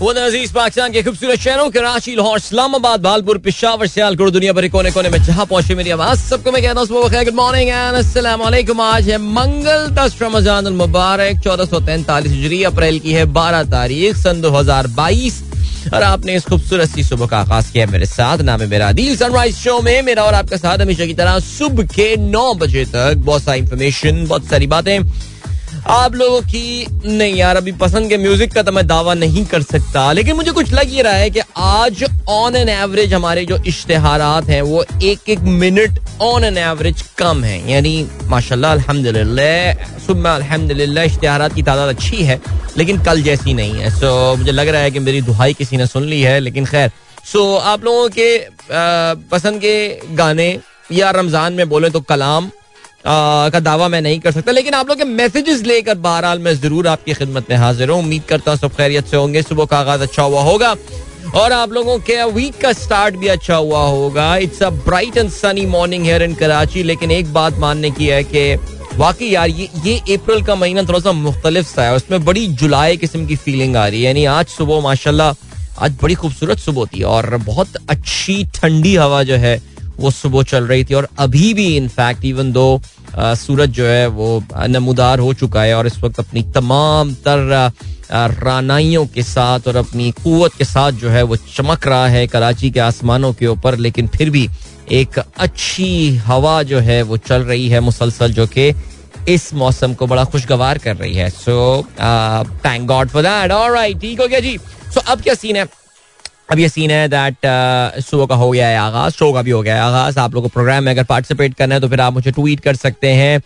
अज़ीज़ पाकिस्तान के खूबसूरत शहरों कराची लाहौर, इस्लामाबाद, भालपुर, पिशावर, सियालकोट, दुनिया भर कोने कोने में जहाँ पहुँचे मेरी आवाज़। सबको मैं कहता हूँ गुड मॉर्निंग एंड अस्सलाम आज है मंगल दस रमज़ान मुबारक, चौदह सौ तैंतालीस हिजरी, अप्रैल की है बारह तारीख, सन दो हज़ार बाईस। और आपने इस खूबसूरत सी सुबह का आगाज़ किया मेरे साथ, नाम है मेरा दिल सनराइज शो में मेरा और आपका साथ हमेशा की तरह सुबह के नौ बजे तक बहुत सारी इंफॉर्मेशन बहुत सारी बातें। आप लोगों की, नहीं यार, अभी पसंद के म्यूज़िक का तो मैं दावा नहीं कर सकता, लेकिन मुझे कुछ लग ये रहा है कि आज ऑन एन एवरेज हमारे जो इश्तेहारात हैं, वो एक एक मिनट ऑन एन एवरेज कम है। यानी, माशाल्लाह, अल्हम्दुलिल्लाह सुबह अल्हम्दुलिल्लाह, इश्तेहारात की तादाद अच्छी है, लेकिन कल जैसी नहीं है। सो मुझे लग रहा है कि मेरी दुहाई किसी ने सुन ली है, लेकिन खैर। सो आप लोगों के पसंद के गाने या रमज़ान में बोले तो कलाम का दावा मैं नहीं कर सकता, लेकिन आप लोग के मैसेजेस लेकर बहरहाल मैं ज़रूर आपकी खिदमत में हाजिर हूँ। उम्मीद करता हूँ सब खैरियत से होंगे। सुबह का आगाज़ अच्छा हुआ होगा और आप लोगों के वीक का स्टार्ट भी अच्छा हुआ होगा। It's a bright and sunny morning here in Karachi लेकिन एक बात मानने की है कि वाकई यार, ये ये अप्रैल का महीना थोड़ा सा मुख्तलिफ़ सा है, उसमें बड़ी जुलाई किस्म की फीलिंग आ रही है। यानी आज सुबह, माशाल्लाह, आज बड़ी खूबसूरत सुबह थी और बहुत अच्छी ठंडी हवा जो है वो सुबह चल रही थी और अभी भी इनफैक्ट इवन दो सूरज जो है वो नमदार हो चुका है और इस वक्त अपनी तमाम तर रानाइयों के साथ और अपनी कुत के साथ जो है वो चमक रहा है कराची के आसमानों के ऊपर लेकिन फिर भी एक अच्छी हवा जो है वो चल रही है मुसलसल जो कि इस मौसम को बड़ा खुशगवार कर रही है। So thank God for that alright ठीक हो गया जी। सो so, अब क्या सीन है? अब ये सीन है दैट शो uh, का हो गया है आगाज़ शो का भी हो गया है आगाज़। आप लोगों को प्रोग्राम में अगर पार्टिसिपेट करना है तो फिर आप मुझे ट्वीट कर सकते हैं।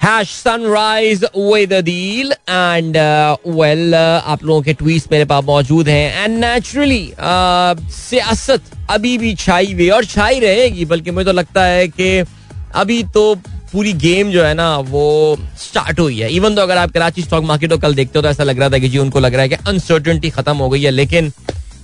Hash sunrise with deal and well आप लोगों के ट्वीट्स मेरे पास मौजूद हैं। एंड नेचुरली uh, सियासत अभी भी छाई हुई और छाई रहेगी बल्कि मुझे तो लगता है कि अभी तो पूरी गेम जो है ना वो स्टार्ट हुई है। इवन तो अगर आप कराची स्टॉक मार्केट को कल देखते हो तो ऐसा लग रहा था कि जी उनको लग रहा है कि अनसर्टनटी खत्म हो गई है लेकिन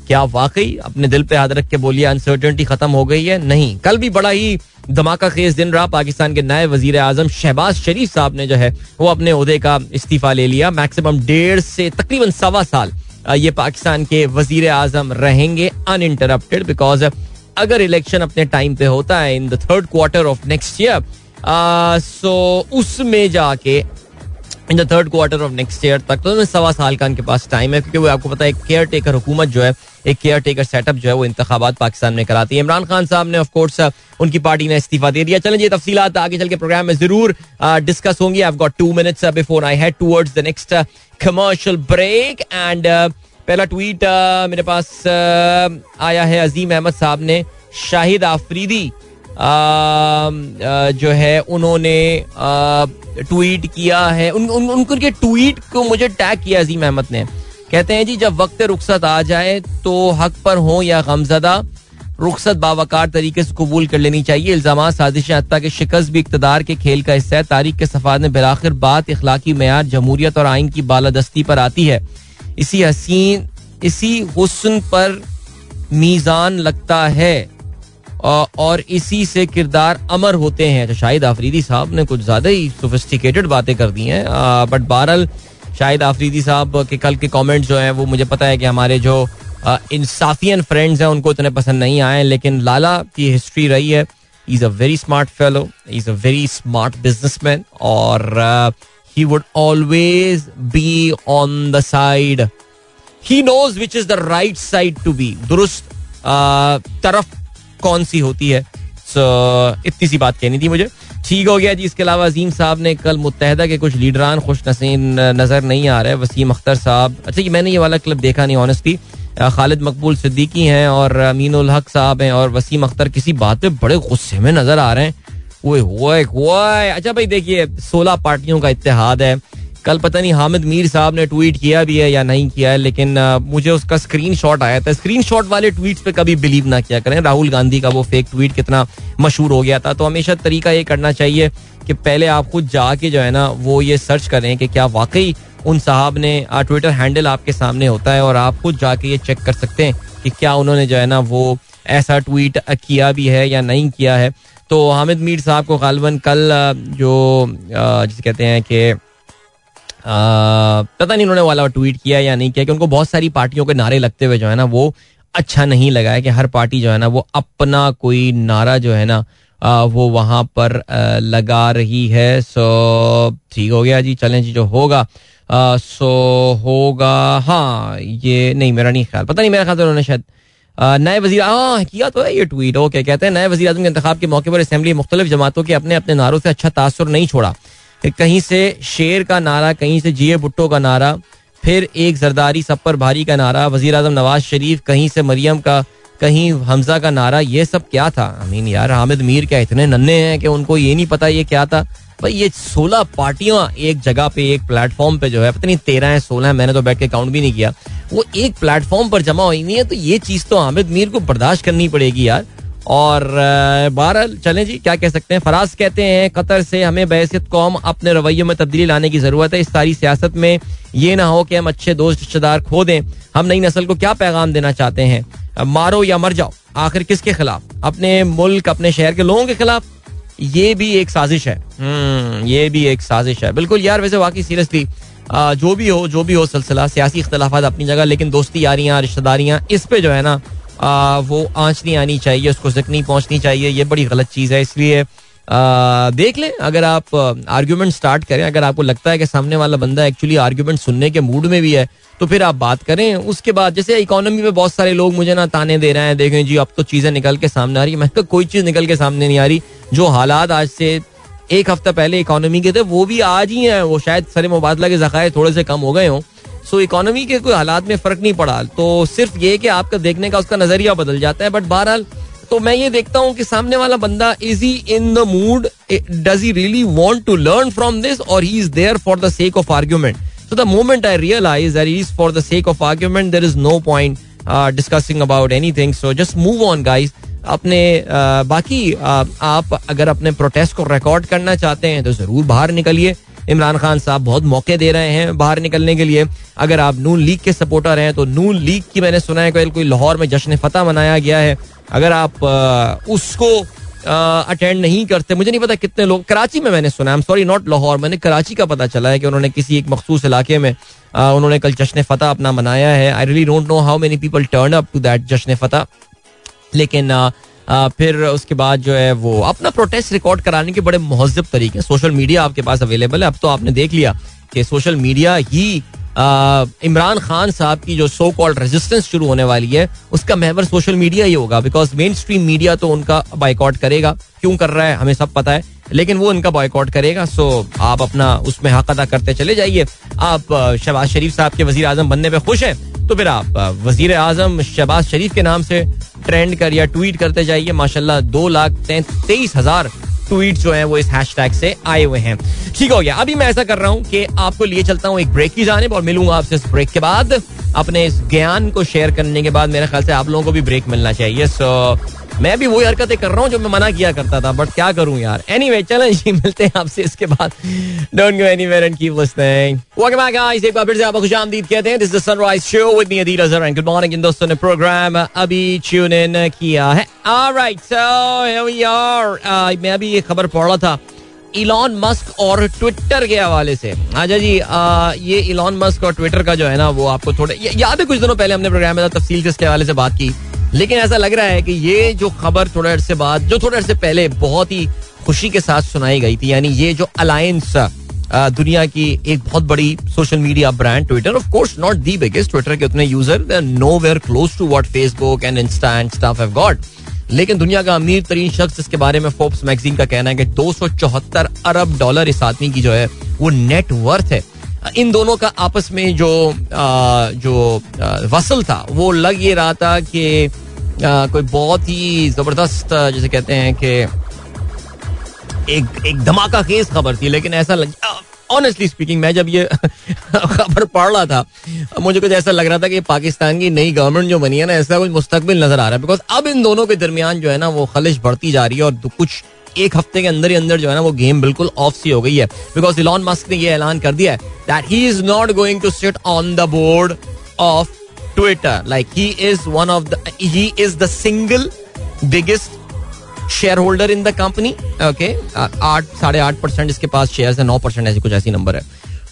क्या वाकई अपने दिल पे हाथ रख के बोलिए अनसर्टनटी खत्म हो गई है? नहीं। कल भी बड़ा ही धमाका खेज दिन रहा पाकिस्तान के नए वज़ीर आज़म शहबाज शरीफ साहब ने जो है, वो अपने उहदे का इस्तीफा ले लिया। मैक्सिमम डेढ़ से तकरीबन सवा साल ये पाकिस्तान के वज़ीर आज़म रहेंगे अनइंटरप्टेड बिकॉज़ अगर इलेक्शन अपने टाइम पे होता है in the third quarter of next year so उसमें जाके in the third quarter of next year तक। तो सवा साल का उनके पास टाइम है, क्योंकि वो आपको पता है, एक केयर टेकर हुकूमत जो है, एक केयर टेकर सेटअप जो है, वो इंतबात पाकिस्तान में कराती है। इमरान खान साहब ने ऑफकोर्स उनकी पार्टी ने इस्तीफा दे दिया। चलें ये तफसी आगे चल के प्रोग्राम में ज़रूर डिस्कस होंगी। I got two minutes before I head towards the next commercial break and पहला ट्वीट मेरे पास आया है अजीम अहमद साहब ने, शाहिद आफरीदी। जो है उन्होंने ट्वीट किया है। उन, उन, उनके ट्वीट को मुझे टैग किया अजीम अहमद ने। कहते हैं जी जब वक्त रुखसत आ जाए तो हक पर हो या गमजदा रुखसत बावकार तरीके से कबूल कर लेनी चाहिए। इल्ज़ाम साजिश हत्या के शिकस्त भी इकतदार के खेल का हिस्सा है। तारीख के सफाद में बिलाखिर बात इखलाकी मैार जमहूरियत और आइन की बालादस्ती पर आती है। इसी हसीन इसी हुसन पर मीज़ान लगता है। और इसी से किरदार अमर होते हैं। तो शाहिद आफरीदी साहब ने कुछ ज़्यादा ही सोफिस्टिकेटेड बातें कर दी हैं। बट बहरल शाहिद आफरीदी साहब के कल के कमेंट जो हैं, वो मुझे पता है कि हमारे जो इंसाफियन फ्रेंड्स हैं, उनको इतने पसंद नहीं आए लेकिन लाला की हिस्ट्री रही है। Is a very smart fellow is a very smart businessman और he would always be on the side he knows which is the right side to be दुरुस्त तरफ़ कौन सी होती है? सो so, इतनी सी बात कहनी थी मुझे। ठीक हो गया जी इसके अलावा अजीम साहब ने कल मुतहदा के कुछ लीडरान खुश नसीन नज़र नहीं आ रहे। वसीम अख्तर साहब अच्छा ये मैंने ये वाला क्लब देखा नहीं ऑनेस्टली खालिद मकबूल सिद्दीकी हैं और अमीन हक साहब हैं और वसीम अख्तर किसी बात पे बड़े गुस्से में नज़र आ रहे हैं। वो हुए अच्छा भाई देखिए सोलह पार्टियों का इतिहाद है। कल पता नहीं हामिद मीर साहब ने ट्वीट किया भी है या नहीं किया है, लेकिन मुझे उसका स्क्रीन शॉट आया था। स्क्रीन शॉट वाले ट्वीट पे कभी बिलीव ना किया करें। राहुल गांधी का वो फेक ट्वीट कितना मशहूर हो गया था। तो हमेशा तरीका ये करना चाहिए कि पहले आप खुद जाके जो है ना, वो ये सर्च करें कि क्या वाकई उन साहब ने ट्विटर हैंडल आपके सामने होता है और आप खुद जाके ये चेक कर सकते हैं कि क्या उन्होंने जो है ना, वो ऐसा ट्वीट किया भी है या नहीं किया है। तो हामिद मीर साहब को गालबन कल जो जिसे कहते हैं कि पता नहीं उन्होंने वाला ट्वीट किया या नहीं किया कि उनको बहुत सारी पार्टियों के नारे लगते हुए जो है ना वो अच्छा नहीं लगा है कि हर पार्टी जो है ना वो अपना कोई नारा जो है ना आ, वो वहाँ पर आ, लगा रही है। सो ठीक हो गया जी चलें जी जो होगा आ, सो होगा हाँ ये नहीं मेरा नहीं ख्याल। पता नहीं मेरा ख्याल उन्होंने शायद नए वजी किया तो है ये ट्वीट ओके कहते हैं नए वजी अजम के इंतज़ाम के मौके पर असम्बली मुख्तलिफ़ जमातों के अपने अपने नारों से अच्छा तासर नहीं छोड़ा। कहीं से शेर का नारा, कहीं से जिए भुट्टो का नारा, फिर एक जरदारी सब पर भारी का नारा वज़ीर अजम नवाज़ शरीफ कहीं से मरियम का, कहीं हमजा का नारा, ये सब क्या था? आई मीन यार, हामिद मीर क्या इतने नन्हे हैं कि उनको ये नहीं पता ये क्या था? भाई, ये सोलह पार्टियाँ एक जगह पे, एक प्लेटफॉर्म पे जो है, पता नहीं तेरह है, सोलह है, मैंने तो बैठ के काउंट भी नहीं किया। वो एक प्लेटफॉर्म पर जमा हुई नहीं है तो ये चीज़ तो हामिद मीर को बर्दाश्त करनी पड़ेगी यार। और बहरहाल चलें जी क्या कह सकते हैं? फराज कहते हैं कतर से हमें बहसियत कौम अपने रवैये में तब्दीली लाने की ज़रूरत है। इस सारी सियासत में ये ना हो कि हम अच्छे दोस्त रिश्तेदार खो दें। हम नई नस्ल को क्या पैगाम देना चाहते हैं? मारो या मर जाओ आखिर किसके खिलाफ? अपने मुल्क अपने शहर के लोगों के खिलाफ? ये भी एक साजिश है। हम्म, ये भी एक साजिश है। बिल्कुल यार वैसे वाकई सीरियसली जो भी हो जो भी हो सिलसिला सियासी इख्तलाफा अपनी जगह लेकिन दोस्ती यारियाँ रिश्तेदारियाँ इस पे जो है ना वो आँच नहीं आनी चाहिए, उसको जिक नहीं पहुँचनी चाहिए, ये बड़ी गलत चीज़ है, इसलिए देख लें, अगर आप आर्ग्यूमेंट स्टार्ट करें, अगर आपको लगता है कि सामने वाला बंदा एक्चुअली आर्ग्यूमेंट सुनने के मूड में भी है तो फिर आप बात करें, उसके बाद, जैसे इकोनॉमी में बहुत सारे लोग मुझे ना ताने दे रहे हैं, देखें जी, अब तो चीज़ें निकल के सामने आ रही है, मैं कोई चीज़ निकल के सामने नहीं आ रही, जो हालात आज से एक हफ़्ता पहले इकोनॉमी के थे, वो भी आज ही हैं, वो शायद सरे मुबादला के जखाए थोड़े से कम हो गए हों। सो इकोनॉमी के कोई हालात में फ़र्क नहीं पड़ा। तो सिर्फ़ ये कि आपका देखने का उसका नज़रिया बदल जाता है बट बहरहाल तो मैं ये देखता हूँ कि सामने वाला बंदा is he in the mood does he really want to learn from this और he is there for the sake of argument so the moment I realize that is for the sake of argument there is no point discussing about anything so just move on guys अपने uh, बाकी uh, आप अगर अपने protest को record करना चाहते हैं तो ज़रूर बाहर निकलिए। इमरान खान साहब बहुत मौके दे रहे हैं बाहर निकलने के लिए। अगर आप नून लीग के सपोर्टर हैं तो नून लीग की मैंने सुना है कोई लाहौर में जश्न फतेह मनाया गया है। अगर आप उसको अटेंड नहीं करते, मुझे नहीं पता कितने लोग, कराची में मैंने सुना है सॉरी नॉट लाहौर, मैंने कराची का पता चला है कि उन्होंने किसी एक मखसूस इलाके में उन्होंने कल जश्न फतेह अपना मनाया है। I really don't know how many people turn up to that जश्न फतेह। लेकिन फिर उसके बाद जो है वो अपना प्रोटेस्ट रिकॉर्ड कराने के बड़े महजब तरीके सोशल मीडिया आपके पास अवेलेबल है। अब तो आपने देख लिया कि सोशल मीडिया ही इमरान खान साहब की जो सो कॉल्ड रेजिस्टेंस शुरू होने वाली है, उसका महवर सोशल मीडिया ही होगा बिकॉज़ मेन स्ट्रीम मीडिया तो उनका बाइकआउट करेगा। क्यों कर रहा है, हमें सब पता है, लेकिन वो उनका बॉयकॉट करेगा। सो आप अपना उसमें हक अदा करते चले जाइए। आप शहबाज शरीफ साहब के वज़ीर आज़म बनने पे खुश हैं तो फिर आप वज़ीर आज़म शहबाज शरीफ के नाम से ट्रेंड कर या ट्वीट करते जाइए। माशाल्लाह, दो लाख तेईस हज़ार ट्वीट जो है वो इस हैशटैग से आए हुए हैं। ठीक हो गया। अभी मैं ऐसा कर रहा हूँ कि आपको लिए चलता हूँ एक ब्रेक की जाने और मिलूँगा आपसे इस ब्रेक के बाद। अपने इस ज्ञान को शेयर करने के बाद मेरे ख्याल से आप लोगों को भी ब्रेक मिलना चाहिए। सो मैं भी वही हरकतें कर रहा हूँ जो मैं मना किया करता था बट क्या करूँ यार? एनी वे चलें जी, मिलते हैं आपसे इसके बाद। Don't go anywhere and keep welcome back guys एक बार फिर से आपको खुशामदीद कहते हैं। This is Sunrise Show with me Azhar and good morning इन दोस्तों ने प्रोग्राम अभी ट्यून इन किया है। Alright so here we are मैं अभी ये खबर पढ़ रहा था। इलॉन मस्क और ट्विटर के हवाले से। अच्छा जी आ, ये इलॉन मस्क और ट्विटर का जो है ना वो आपको थोड़े याद है कुछ दिनों पहले हमने प्रोग्राम में तफसील के इसके हवाले से बात की? लेकिन ऐसा लग रहा है कि ये जो खबर थोड़े अरसे बाद जो थोड़े अरसे पहले बहुत ही खुशी के साथ सुनाई गई थी यानी ये जो अलायंस दुनिया की एक बहुत बड़ी social media brand Twitter of course not the biggest Twitter के उतने user nowhere close to what Facebook and insta and staff have got लेकिन दुनिया का अमीर तरीन शख्स इसके बारे में फोर्ब्स मैगजीन का कहना है कि दो सौ चौहत्तर अरब डॉलर इस आदमी की जो है वो नेटवर्थ है। इन दोनों का आपस में जो आ, जो आ, वसल था वो लग ये रहा था कि कोई बहुत ही ज़बरदस्त जैसे कहते हैं कि एक एक धमाका खेज खबर थी लेकिन ऐसा लग ऑनेस्टली स्पीकिंग मैं जब ये खबर पढ़ रहा था, मुझे कुछ ऐसा लग रहा था कि पाकिस्तान की नई गवर्नमेंट जो बनी है ना, ऐसा कुछ मुस्तकबिल नज़र आ रहा है। बिकॉज़ अब इन दोनों के दरमियान जो है ना, वो खलिश बढ़ती जा रही है और कुछ एक हफ़्ते के अंदर ही अंदर जो है ना, वो गेम बिल्कुल ऑफ़ सी हो गई है। बिकॉज़ इलॉन मस्क ने ये ऐलान कर दिया है that he is not going to sit on the board of Twitter like he is one of the he is the single biggest shareholder in the company okay आठ, साढ़े आठ percent इसके पास शेयर है, नौ परसेंट ऐसी कुछ ऐसी number है।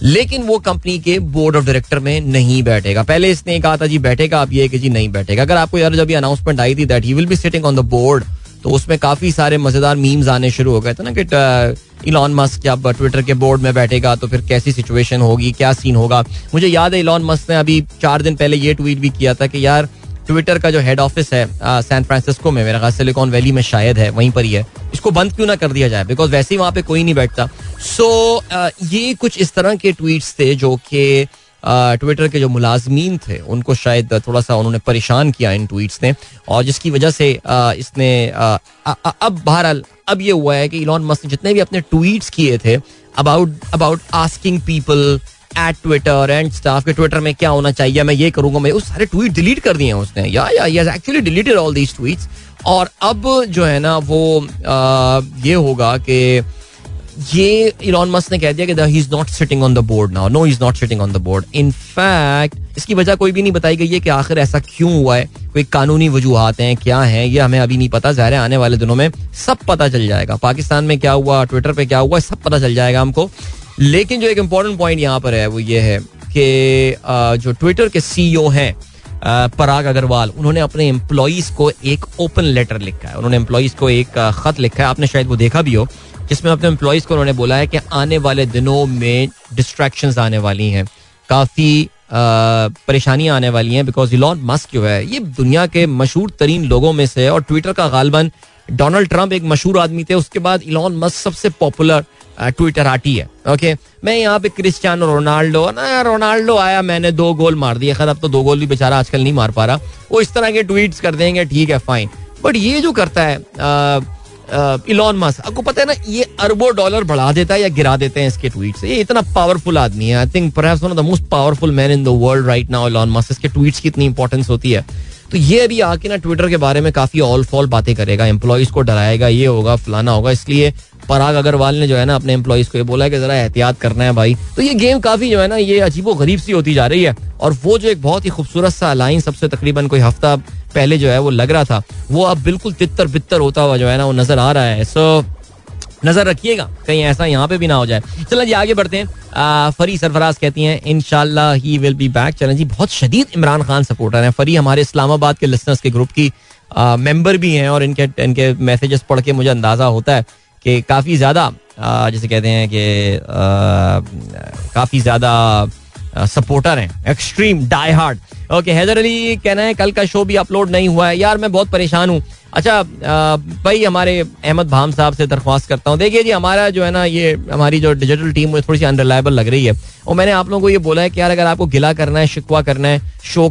लेकिन वो कंपनी के बोर्ड ऑफ़ डायरेक्टर में नहीं बैठेगा। पहले इसने कहा था, जी, बैठेगा अब ये कि जी नहीं बैठेगा। अगर आपको यार जब अनाउंसमेंट आई थी that he will be sitting on the board तो उसमें काफ़ी सारे मज़ेदार मीम्स आने शुरू हो गए थे ना कि इलॉन मस्क जब ट्विटर के बोर्ड में बैठेगा तो फिर कैसी सिचुएशन होगी, क्या सीन होगा? मुझे याद है इलॉन मस्क ने अभी चार दिन पहले ये ट्वीट भी किया था कि यार ट्विटर का जो हेड ऑफ़िस है सैन फ्रांसिस्को में मेरा ख्याल सिलिकॉन वैली में शायद है वहीं पर ही है। इसको बंद क्यों ना कर दिया जाए? बिकॉज़ वैसे ही वहाँ पे कोई नहीं बैठता। सो so, ये कुछ इस तरह के ट्वीट्स थे जो कि ट्विटर के जो मुलाजमीन थे उनको शायद थोड़ा सा उन्होंने परेशान किया इन ट्वीट्स ने। और जिसकी वजह से इसने अब बहरहाल अब ये हुआ है कि इलॉन मस्क जितने भी अपने ट्वीट्स किए थे about about asking people at Twitter and staff के ट्विटर में क्या होना चाहिए मैं ये करूँगा मैं उस सारे ट्वीट डिलीट कर दिए हैं उसने। या या actually deleted all these tweets और अब जो है ना वो आ, ये होगा कि ये इलॉन मस्क ने कह दिया कि he is not sitting on the board now no is not sitting on the board in fact इसकी वजह कोई भी नहीं बताई गई है कि आखिर ऐसा क्यों हुआ है। कोई कानूनी वजूहत हैं क्या हैं ये हमें अभी नहीं पता। ज़ाहिर आने वाले दिनों में सब पता चल जाएगा। पाकिस्तान में क्या हुआ ट्विटर पे क्या हुआ सब पता चल जाएगा हमको। लेकिन जो एक इम्पोर्टेंट पॉइंट यहाँ पर है, वो ये है कि जो ट्विटर के सीईओ हैं पराग अग्रवाल उन्होंने अपने एम्प्लॉज को एक ओपन लेटर लिखा है। उन्होंने एम्प्लॉज को एक खत लिखा है। आपने शायद वो देखा भी हो, जिसमें अपने एम्प्लॉज को उन्होंने बोला है कि आने वाले दिनों में डिस्ट्रैक्शन आने वाली हैं। काफ़ी परेशानियाँ आने वाली हैं बिकॉज़ इलॉन मस्क जो है, ये दुनिया के मशहूर तरीन लोगों में से है और ट्विटर का गालबन डोनाल्ड ट्रंप एक मशहूर आदमी थे। उसके बाद इलॉन मस्क सबसे पॉपुलर ट्विटर आटी है ओके मैं यहाँ पे क्रिस्टियानो रोनाल्डो, ना रोनाल्डो आया, मैंने दो गोल मार दिए। खैर, अब तो दो गोल भी बेचारा आजकल नहीं मार पा रहा। वो इस तरह के ट्वीट्स कर देंगे, ठीक है फाइन बट ये जो करता है इलॉन मस्क आपको पता है ना, ये अरबों डॉलर बढ़ा देता है या गिरा देते हैं इसके ट्वीट से? ये इतना पावरफुल आदमी है। I think one of the most powerful man in the world right now Elon Musk इसके ट्वीट्स की इतनी इंपॉर्टेंस होती है। तो ये अभी आके ना ट्विटर के बारे में काफ़ी ऑल फॉल बातें करेगा। एम्प्लॉयज़ को डराएगा, ये होगा, फलाना होगा। इसलिए पराग अग्रवाल ने जो है ना अपने एम्प्लॉयज़ को ये बोला है कि जरा एहतियात करना है भाई। तो ये गेम काफ़ी जो है ना, ये अजीबो गरीब सी होती जा रही है। और वो जो एक बहुत ही खूबसूरत सा लाइन सबसे तकरीबन कोई हफ़्ता पहले जो है वो लग रहा था, वो अब बिल्कुल तितर बितर होता हुआ जो है ना वो नज़र आ रहा है। सो नज़र रखिएगा, कहीं ऐसा यहाँ पे भी ना हो जाए। चलो जी, आगे बढ़ते हैं। फरी सरफराज कहती हैं इनशाला ही विल बी बैक। चलें जी, बहुत शदीद इमरान खान सपोर्टर हैं। फरी हमारे इस्लामाबाद के लिसनर्स के ग्रुप की मेंबर भी हैं और इनके इनके मैसेजेस पढ़ के मुझे अंदाज़ा होता है कि काफ़ी ज़्यादा जैसे कहते हैं कि काफ़ी ज़्यादा सपोर्टर हैं। Extreme die hard okay, Haider Ali कहना है, कल का शो भी अपलोड नहीं हुआ है। यार, मैं बहुत परेशान हूँ। अच्छा भाई हमारे अहमद भाम साहब से दरख्वास्त करता हूँ। देखिए जी, हमारा जो है ना, ये हमारी जो डिजिटल टीम है थोड़ी सी अनरिलायबल लग रही है। और मैंने आप लोगों को ये बोला है कि यार, अगर आपको गिला करना है, शिकवा करना है, शो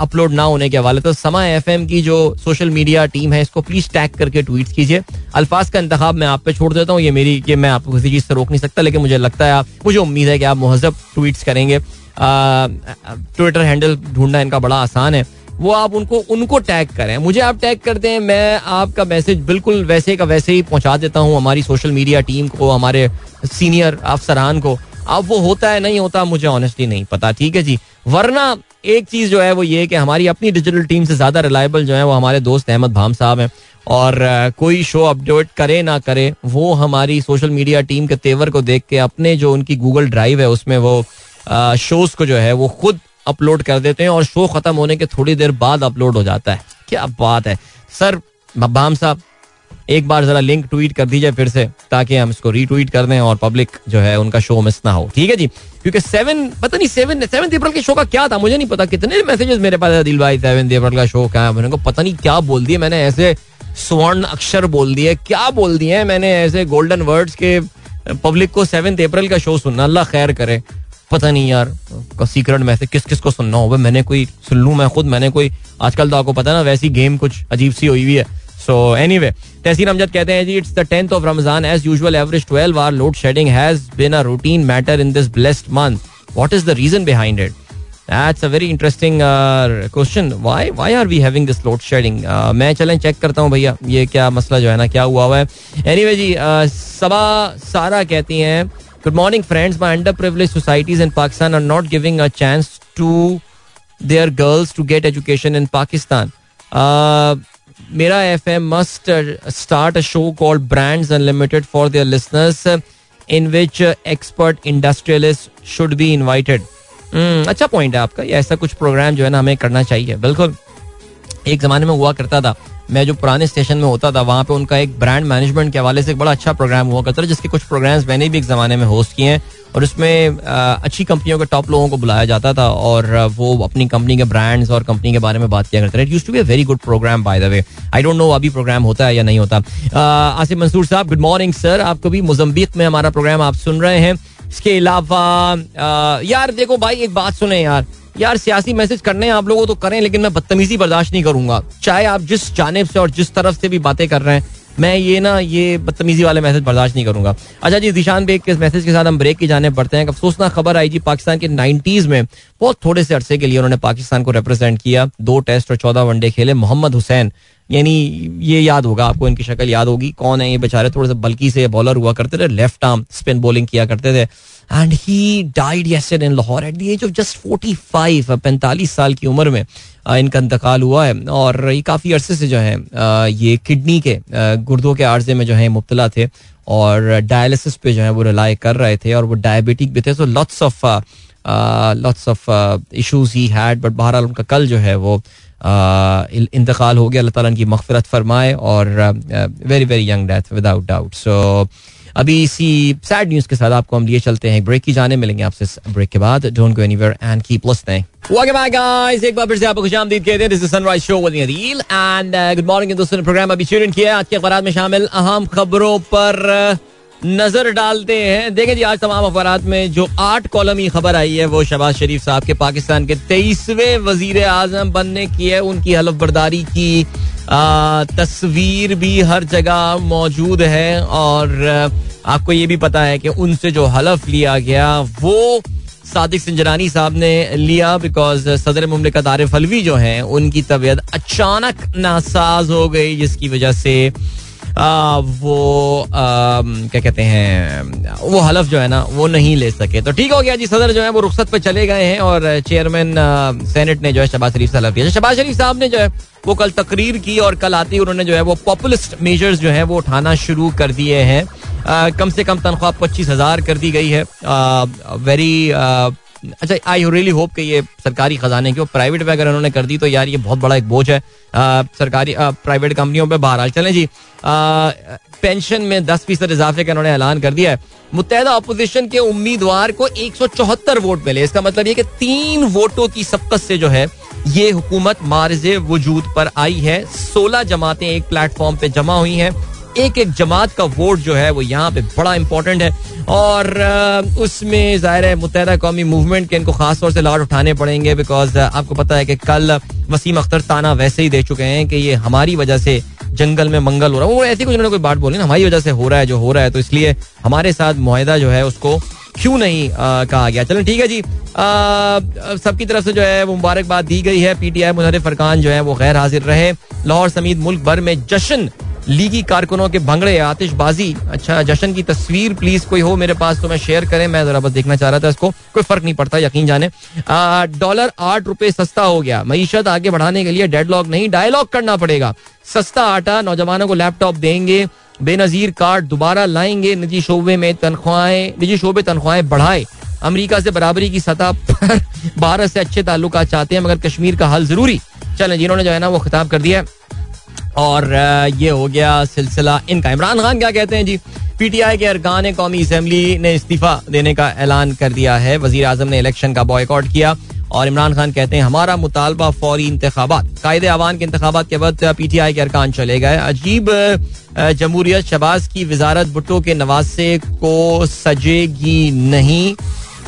अपलोड ना होने के हवाले तो समा एफ़ की जो सोशल मीडिया टीम है, इसको प्लीज़ टैग करके ट्वीट कीजिए। अल्फाज का इंतज़ाम मैं आप पे छोड़ देता हूँ। ये मेरी, ये मैं आपको किसी चीज़ से रोक नहीं सकता, लेकिन मुझे लगता है आप, मुझे उम्मीद है कि आप महजब ट्वीट करेंगे। ट्विटर हैंडल ढूंढना इनका बड़ा आसान है। वो आप उनको उनको टैग करें। मुझे आप टैग करते हैं मैं आपका मैसेज बिल्कुल वैसे का वैसे ही पहुँचा देता हूँ हमारी सोशल मीडिया टीम को, हमारे सीनियर अफसरान को। अब वो होता है, नहीं होता, मुझे ऑनेस्टली नहीं पता, ठीक है जी? वरना एक चीज़ जो है वो ये कि हमारी अपनी डिजिटल टीम से ज़्यादा रिलायबल जो है वो हमारे दोस्त अहमद भाम साहब हैं। और कोई शो अपडेट करे ना करे, वो हमारी सोशल मीडिया टीम के तेवर को देख के अपने जो उनकी गूगल ड्राइव है, उसमें वो शोज़ को जो है वो खुद अपलोड कर देते हैं और शो खत्म होने के थोड़ी देर बाद अपलोड हो जाता है। क्या बात है। सर मब्बाम साहब, एक बार जरा लिंक ट्वीट कर दीजिए फिर से, ताकि हम इसको रीट्वीट कर दें और पब्लिक जो है उनका शो मिस ना हो। ठीक है जी? क्योंकि सेवन पता नहीं सेवन सेवन अप्रैल के शो का क्या था? मुझे नहीं पता। कितने मैसेजेस मेरे पास दिल भाई सेवन अप्रैल का शो क्या है? मैंने को पता नहीं क्या बोल दिया मैंने, ऐसे स्वर्ण अक्षर बोल दिए। क्या बोल दिए मैंने ऐसे गोल्डन वर्ड्स के पब्लिक को सेवन अप्रैल का शो सुनना। अल्लाह खैर करे। पता नहीं यार सीक्रेट मैसेज किस किस को सुनना हो मैंने कोई सुन लू मैं खुद मैंने कोई आजकल तो आपको पता ना वैसी गेम कुछ अजीब सी हुई हुई है। सो एनी वे तहसीर अमजद कहते हैं ji it's the tenth of Ramzan as usual average twelve hour load shedding has been a routine matter in this blessed month what is the reason behind it that's a very interesting question why why are we having this load shedding मैं चलें check करता हूँ भैया ये क्या मसला जो है ना क्या हुआ हुआ है? एनीवे anyway, जी uh, सबा सारा कहती हैं good morning friends my under privilege societies in Pakistan are not giving a chance to their girls to get education in Pakistan मेरा F M must start a show call brands unlimited for their listeners in which expert industrialist should be invited अच्छा point है आपका ऐसा कुछ programme जो है ना हमें करना चाहिए बिल्कुल एक जमाने में हुआ करता था मैं जो पुराने स्टेशन में होता था, वहाँ पे उनका एक ब्रांड मैनेजमेंट के हवाले से एक बड़ा अच्छा प्रोग्राम हुआ करता था, जिसके कुछ प्रोग्राम्स मैंने भी एक ज़माने में होस्ट किए हैं और उसमें अच्छी कंपनियों के टॉप लोगों को बुलाया जाता था और वो अपनी कंपनी के ब्रांड्स और कंपनी के बारे में बात किया करते थे। Use to be a very good program by the way I don't know अभी प्रोग्राम होता है या नहीं होता। आसिफ मंसूर साहब गुड मॉर्निंग सर आपको भी मुजम्बिक में हमारा प्रोग्राम आप सुन रहे हैं। इसके अलावा यार देखो भाई, एक बात सुने यार। यार सियासी मैसेज करने आप लोगों तो करें, लेकिन मैं बदतमीजी बर्दाश्त नहीं करूँगा। चाहे आप जिस जानब से और जिस तरफ़ से भी बातें कर रहे हैं, मैं ये ना, ये बदतमीजी वाले मैसेज बर्दाश्त नहीं करूँगा। अच्छा जी, दिशान बेग के मैसेज के साथ हम ब्रेक की जाने पड़ते हैं? अफसोसनाक खबर आई जी पाकिस्तान के नाइन्टीज में। बहुत थोड़े से अरसे के लिए उन्होंने पाकिस्तान को रिप्रेजेंट किया। दो टेस्ट और चौदह वनडे खेले मोहम्मद हुसैन। यानी ये याद होगा आपको, इनकी शक्ल याद होगी। कौन है ये बेचारे? थोड़े से बल्कि से बॉलर हुआ करते थे लेफ़्ट आर्म स्पिन बॉलिंग किया करते थे। And he died in Lahore at the age of just 45 पैंतालीस साल की उम्र में इनका इंतकाल हुआ है। और ये काफ़ी अरसे से जो है ये किडनी के गुर्दों के आर्जे में जो है मुबतला थे और डायलिसिस पे जो है वो रिलाई कर रहे थे और वो डायबिटिक भी थे। So lots of lots of issues he had but बहरहाल उनका कल जो है वो इंतकाल हो गया। अल्लाह ताला की मगफरत फरमाए और very very young death without doubt so अभी इसी सैड न्यूज़ के साथ आपको हम लिए चलते हैं ब्रेक की जाने, मिलेंगे आपसे ब्रेक के बाद। Don't go anywhere and keep listening एक बार फिर से आपको कहते हैं। This is Sunrise Show with and good morning दोस्तों ने प्रोग्राम अभी किया आज के अखबार में शामिल अहम खबरों पर नज़र डालते हैं। देखें जी आज तमाम अखबार में जो आठ कॉलमी खबर आई है वो शबाज शरीफ साहब के पाकिस्तान के तेईसवें वज़ीर आज़म बनने की है। उनकी हलफ बर्दारी की तस्वीर भी हर जगह मौजूद है। और आपको ये भी पता है कि उनसे जो हलफ लिया गया वो सादिक सिंजरानी साहब ने लिया बिकॉज़ सदर मुमलिकत आरिफ अलवी जो हैं उनकी तबीयत अचानक नासाज हो गई जिसकी वजह से आ, वो क्या कहते हैं, वो हलफ जो है ना, वो नहीं ले सके। तो ठीक हो गया जी, सदर जो है, वो रुखसत पे चले गए हैं और चेयरमैन सेनेट ने जो है शबाज शरीफ से हलफ दिया शबाज शरीफ साहब ने जो है, वो कल तकरीर की और कल आती उन्होंने जो है, वो पॉपुलिस्ट मेजर्स जो है, वो उठाना शुरू कर दिए हैं। कम से कम तनख्वाह पच्चीस हज़ार कर दी गई है। वेरी अच्छा आई रियली होप कि ये सरकारी खजाने की प्राइवेट पे अगर उन्होंने कर दी तो यार ये बहुत बड़ा एक बोझ है। आ, सरकारी प्राइवेट कंपनियों पे बहरहाल चले जी। आ, पेंशन में दस फ़ीसद इजाफे का उन्होंने ऐलान कर दिया है। मुतहदा अपोजिशन के उम्मीदवार को एक सौ चौहत्तर वोट मिले। इसका मतलब ये कि तीन वोटों की सबकत से जो है ये हुकूमत मार्ज वजूद पर आई है। सोलह जमातें एक प्लेटफॉर्म पे जमा हुई हैं। एक एक जमात का वोट जो है वो यहाँ पे बड़ा इंपॉर्टेंट है। और उसमें ज़ाहिर है मुतहदा कौमी मूवमेंट के इनको खास तौर से लाड उठाने पड़ेंगे बिकॉज़ आपको पता है कि कल वसीम अख्तर ताना वैसे ही दे चुके हैं कि ये हमारी वजह से जंगल में मंगल हो रहा है। वो ऐसी कुछ उन्होंने कोई बात बोली ना हमारी वजह से हो रहा है जो हो रहा है तो इसलिए हमारे साथ माहिदा जो है उसको क्यों नहीं आ, कहा गया। चलो ठीक है जी। सबकी तरफ़ से जो है वो मुबारकबाद दी गई है। पीटीआई मुनहर फरकान जो है वो गैर हाजिर रहे। लाहौर समीत मुल्क भर में जश्न लीगी कारकुनों के भंगड़े, आतिशबाजी। अच्छा जश्न की तस्वीर प्लीज़ कोई हो मेरे पास तो मैं शेयर करें। मैं जरा बस देखना चाह रहा था इसको। कोई फ़र्क नहीं पड़ता, यकीन जाने। डॉलर आठ रुपए सस्ता हो गया। मीशत आगे बढ़ाने के लिए डेडलॉक नहीं डायलॉग करना पड़ेगा। सस्ता आटा, नौजवानों को लैपटॉप देंगे। बेनजीर कार्ड दोबारा लाएँगे। निजी शोबे में तनख्वाहें, निजी शोबे तनख्वाहें बढ़ाए। अमेरिका से बराबरी की सतह पर भारत से अच्छे ताल्लुक चाहते हैं, मगर कश्मीर का हल ज़रूरी। चलें, जिन्होंने जो है ना वो खिताब कर दिया और ये हो गया सिलसिला इनका। इमरान खान क्या कहते हैं जी? पीटीआई के अरकान कौमी असम्बली ने इस्तीफा देने का ऐलान कर दिया है। वज़ीर आज़म ने इलेक्शन का बॉयकॉट किया और इमरान खान कहते हैं, हमारा मुतालबा फौरी इंतबात कायदे अवान के इंतबात के बाद पी टी आई के अरकान चले गए। अजीब जमहूरियत शबाज की वजारत भुट्टो के नवासे को सजेगी नहीं।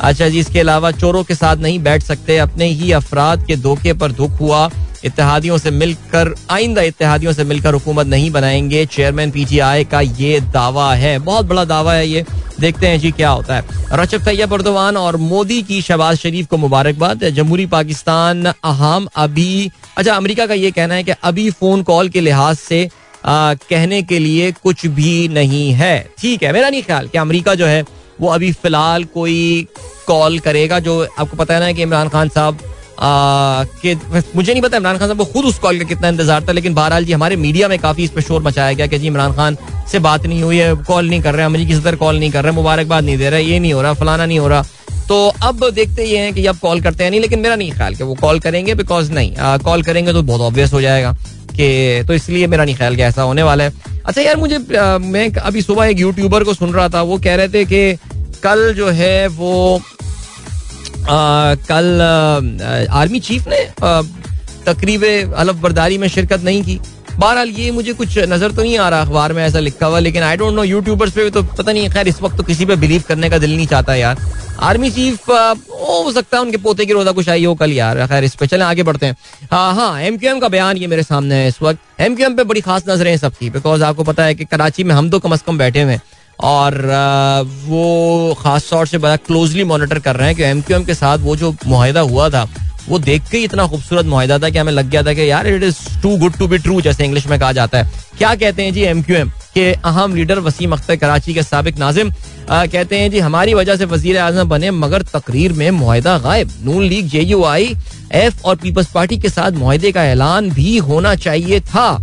अच्छा जी इसके अलावा चोरों के साथ नहीं बैठ सकते। अपने ही अफराद के धोखे पर दुख हुआ। इतिहादियों से मिलकर आइंदा इतिहादियों से मिलकर हुकूमत नहीं बनाएँगे। चेयरमैन पीटीआई का ये दावा है। बहुत बड़ा दावा है ये। देखते हैं जी क्या होता है। रचक तैयब अर्दवान और मोदी की शहबाज शरीफ को मुबारकबाद। जमहूरी पाकिस्तान अहम अभी अच्छा अमेरिका का ये कहना है कि अभी फ़ोन कॉल के लिहाज से आ, कहने के लिए कुछ भी नहीं है। ठीक है मेरा नहीं ख्याल कि अमेरिका जो है वो अभी फ़िलहाल कोई कॉल करेगा जो आपको पता है ना कि इमरान खान साहब के, मुझे नहीं पता इमरान खान साहब को खुद उस कॉल का कितना इंतज़ार था, लेकिन बहरहाल जी हमारे मीडिया में काफ़ी इस पर शोर मचाया गया कि जी इमरान खान से बात नहीं हुई है, कॉल नहीं कर रहे मुझे किसी तरह कॉल नहीं कर रहे, मुबारकबाद नहीं दे रहे, ये नहीं हो रहा, फलाना नहीं हो रहा। तो अब देखते ये हैं कि अब कॉल करते हैं नहीं, लेकिन मेरा नहीं ख्याल कि वो कॉल करेंगे बिकॉज़ नहीं कॉल करेंगे तो बहुत ऑब्वियस हो जाएगा। कि तो इसलिए मेरा नहीं ख्याल कि ऐसा होने वाला है। अच्छा यार मुझे आ, मैं अभी सुबह एक यूट्यूबर को सुन रहा था वो कह रहे थे कि कल जो है वो आ, कल आ, आर्मी चीफ ने तकरीब अलफ बर्दारी में शिरकत नहीं की। बहरहाल, ये मुझे कुछ नज़र तो नहीं आ रहा अखबार में ऐसा लिखा हुआ, लेकिन आई डोंट नो यूट्यूबर्स पे तो पता नहीं, खैर, इस वक्त तो किसी पे बिलीव करने का दिल नहीं चाहता यार। आर्मी चीफ हो सकता है उनके पोते की रोजा कुछ आई हो कल यार, खैर, इस पे चले, आगे बढ़ते हैं। हाँ हाँ एम क्यू एम का बयान ये मेरे सामने है इस वक्त। एम क्यू एम पे बड़ी खास नज़रें हैं सबकी बिकॉज़ आपको पता है कि कराची में हम तो कम अज कम बैठे हुए हैं, और वो खास तौर से बड़ा क्लोजली मॉनिटर कर रहे हैं कि एम क्यू एम के साथ वो जो माहिदा हुआ था वो देख के इतना खूबसूरत माहिदा था कि हमें लग गया था कि यार it is too good to be true जैसे इंग्लिश में कहा जाता है। क्या कहते हैं जी एम क्यू एम के अहम लीडर वसीम अख्तर कराची के सबक नाजिम कहते हैं जी, हमारी वजह से वज़ीर आज़म बने, मगर तकरीर में माहिदा गायब। Noon League J U I F और पीपल्स पार्टी के साथ माहे का ऐलान भी होना चाहिए था।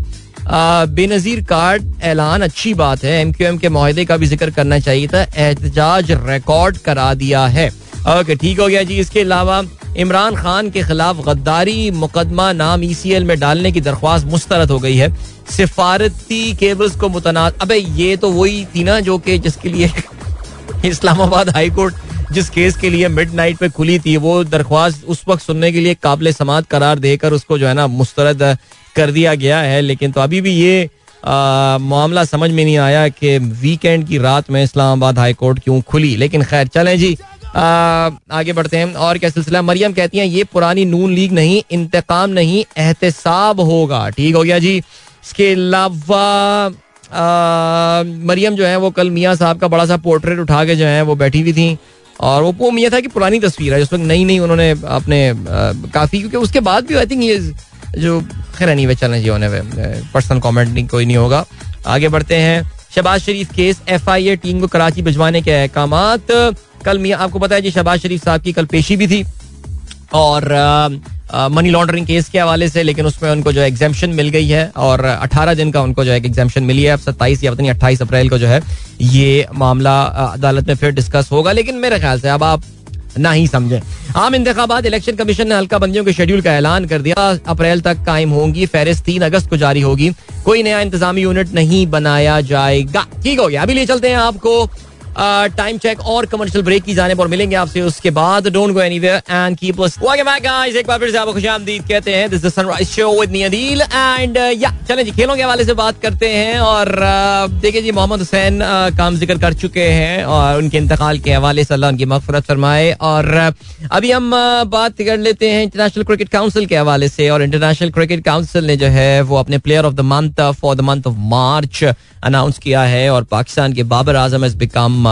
बेनजीर कार्ड ऐलान, अच्छी बात है। एम क्यू एम के माहे का भी ज़िक्र करना चाहिए था। एहतजाज रिकॉर्ड करा दिया है। ओके, ठीक हो गया जी। इसके अलावा इमरान खान के खिलाफ गद्दारी, मुकदमा नाम ई सी एल में डालने की दरख्वास्त मुस्तरद हो गई है। सिफारती केबल्स को मुतनाद। अबे, ये तो वही थी ना जो कि जिसके लिए इस्लामाबाद हाई कोर्ट जिस केस के लिए मिड नाइट पे खुली थी, वो दरख्वास्त उस वक्त सुनने के लिए काबिल समात करार देकर उसको जो है ना मुस्तरद कर दिया गया है। लेकिन तो अभी भी ये मामला समझ में नहीं आया कि वीकेंड की रात में इस्लामाबाद हाई कोर्ट क्यों खुली। लेकिन खैर, चलें जी। आगे बढ़ते हैं। और क्या सिलसिला? मरियम कहती हैं, ये पुरानी नून लीग नहीं, इंतकाम नहीं, एहतसाब होगा। ठीक हो गया जी। इसके अलावा मरियम जो है, वो कल मियाँ साहब का बड़ा सा पोर्ट्रेट उठा के जो है, वो बैठी हुई थी। और वो वो मियाँ था कि पुरानी तस्वीर है, जिस वक्त नई नई उन्होंने अपने काफ़ी, क्योंकि उसके बाद भी आई थिंक ये जो, खैर नहीं वे चलना चाहिए उन्हें पर्सनल कॉमेंट नहीं, कोई नहीं होगा। आगे बढ़ते हैं। Shahbaz Sharif case F I A team को कराची भिजवाने के अहकाम कल मियाँ, आपको पता है जी शबाज शरीफ साहब की कल पेशी भी थी और मनी लॉन्ड्रिंग केस के हवाले से, लेकिन उसमें उनको जो एग्जामेशन मिल गई है और 18 दिन का उनको जो है एग्जामेशन मिली है। अब सत्ताईस या पता नहीं, अट्ठाईस अप्रैल को जो है ये मामला अदालत में फिर डिस्कस होगा। लेकिन मेरे ख्याल से अब आप ना ही समझे। आम इंतबात इलेक्शन कमीशन ने हल्का बंदियों के शेड्यूल का ऐलान कर दिया। अप्रैल तक कायम होंगी, फहरिस्त तीन अगस्त को जारी होगी। कोई नया इंतजामी यूनिट नहीं बनाया जाएगा। ठीक हो गया। अभी ले चलते हैं आपको टाइम चेक और कमर्शियल ब्रेक की जाने पर मिलेंगे आपसे उसके बाद. Don't go and keep us welcome back guys एक बार फिर से आपको खुशामदीद कहते हैं. This is Sunrise Show with me Adeel and या चलें जी खेलों के हवाले से बात करते हैं और uh, देखिए जी मोहम्मद हुसैन uh, काम ज़िक्र कर चुके हैं और उनके इंतकाल के हवाले से अल्लाह उनकी मगफरत फरमाए और uh, अभी हम बात कर लेते हैं इंटरनेशनल क्रिकेट काउंसिल के हवाले से और इंटरनेशनल क्रिकेट काउंसिल ने जो है वो अपने player of the month for the month of March announce किया है और पाकिस्तान के Babar Azam has become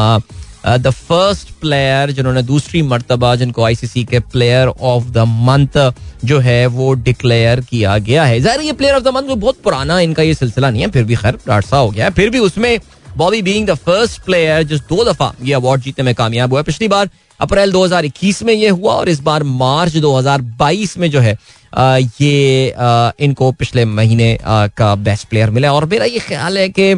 the first player जिन्होंने दूसरी मरतबा जिनको आईसीसी के प्लेयर ऑफ़ द मंथ जो है, वो डिक्लेयर किया गया है। ज़ाहिर ये प्लेयर ऑफ़ द मंथ बहुत पुराना इनका ये सिलसिला नहीं है, फिर भी खैर डाटसा हो गया है। फिर भी उसमें Bobby being the first player जिस दो दफ़ा ये अवार्ड जीतने में कामयाब हुआ पिछली बार अप्रैल 2021 में ये हुआ और इस बार मार्च 2022 में जो है ये इनको पिछले महीने का बेस्ट प्लेयर मिला और मेरा ये ख्याल है कि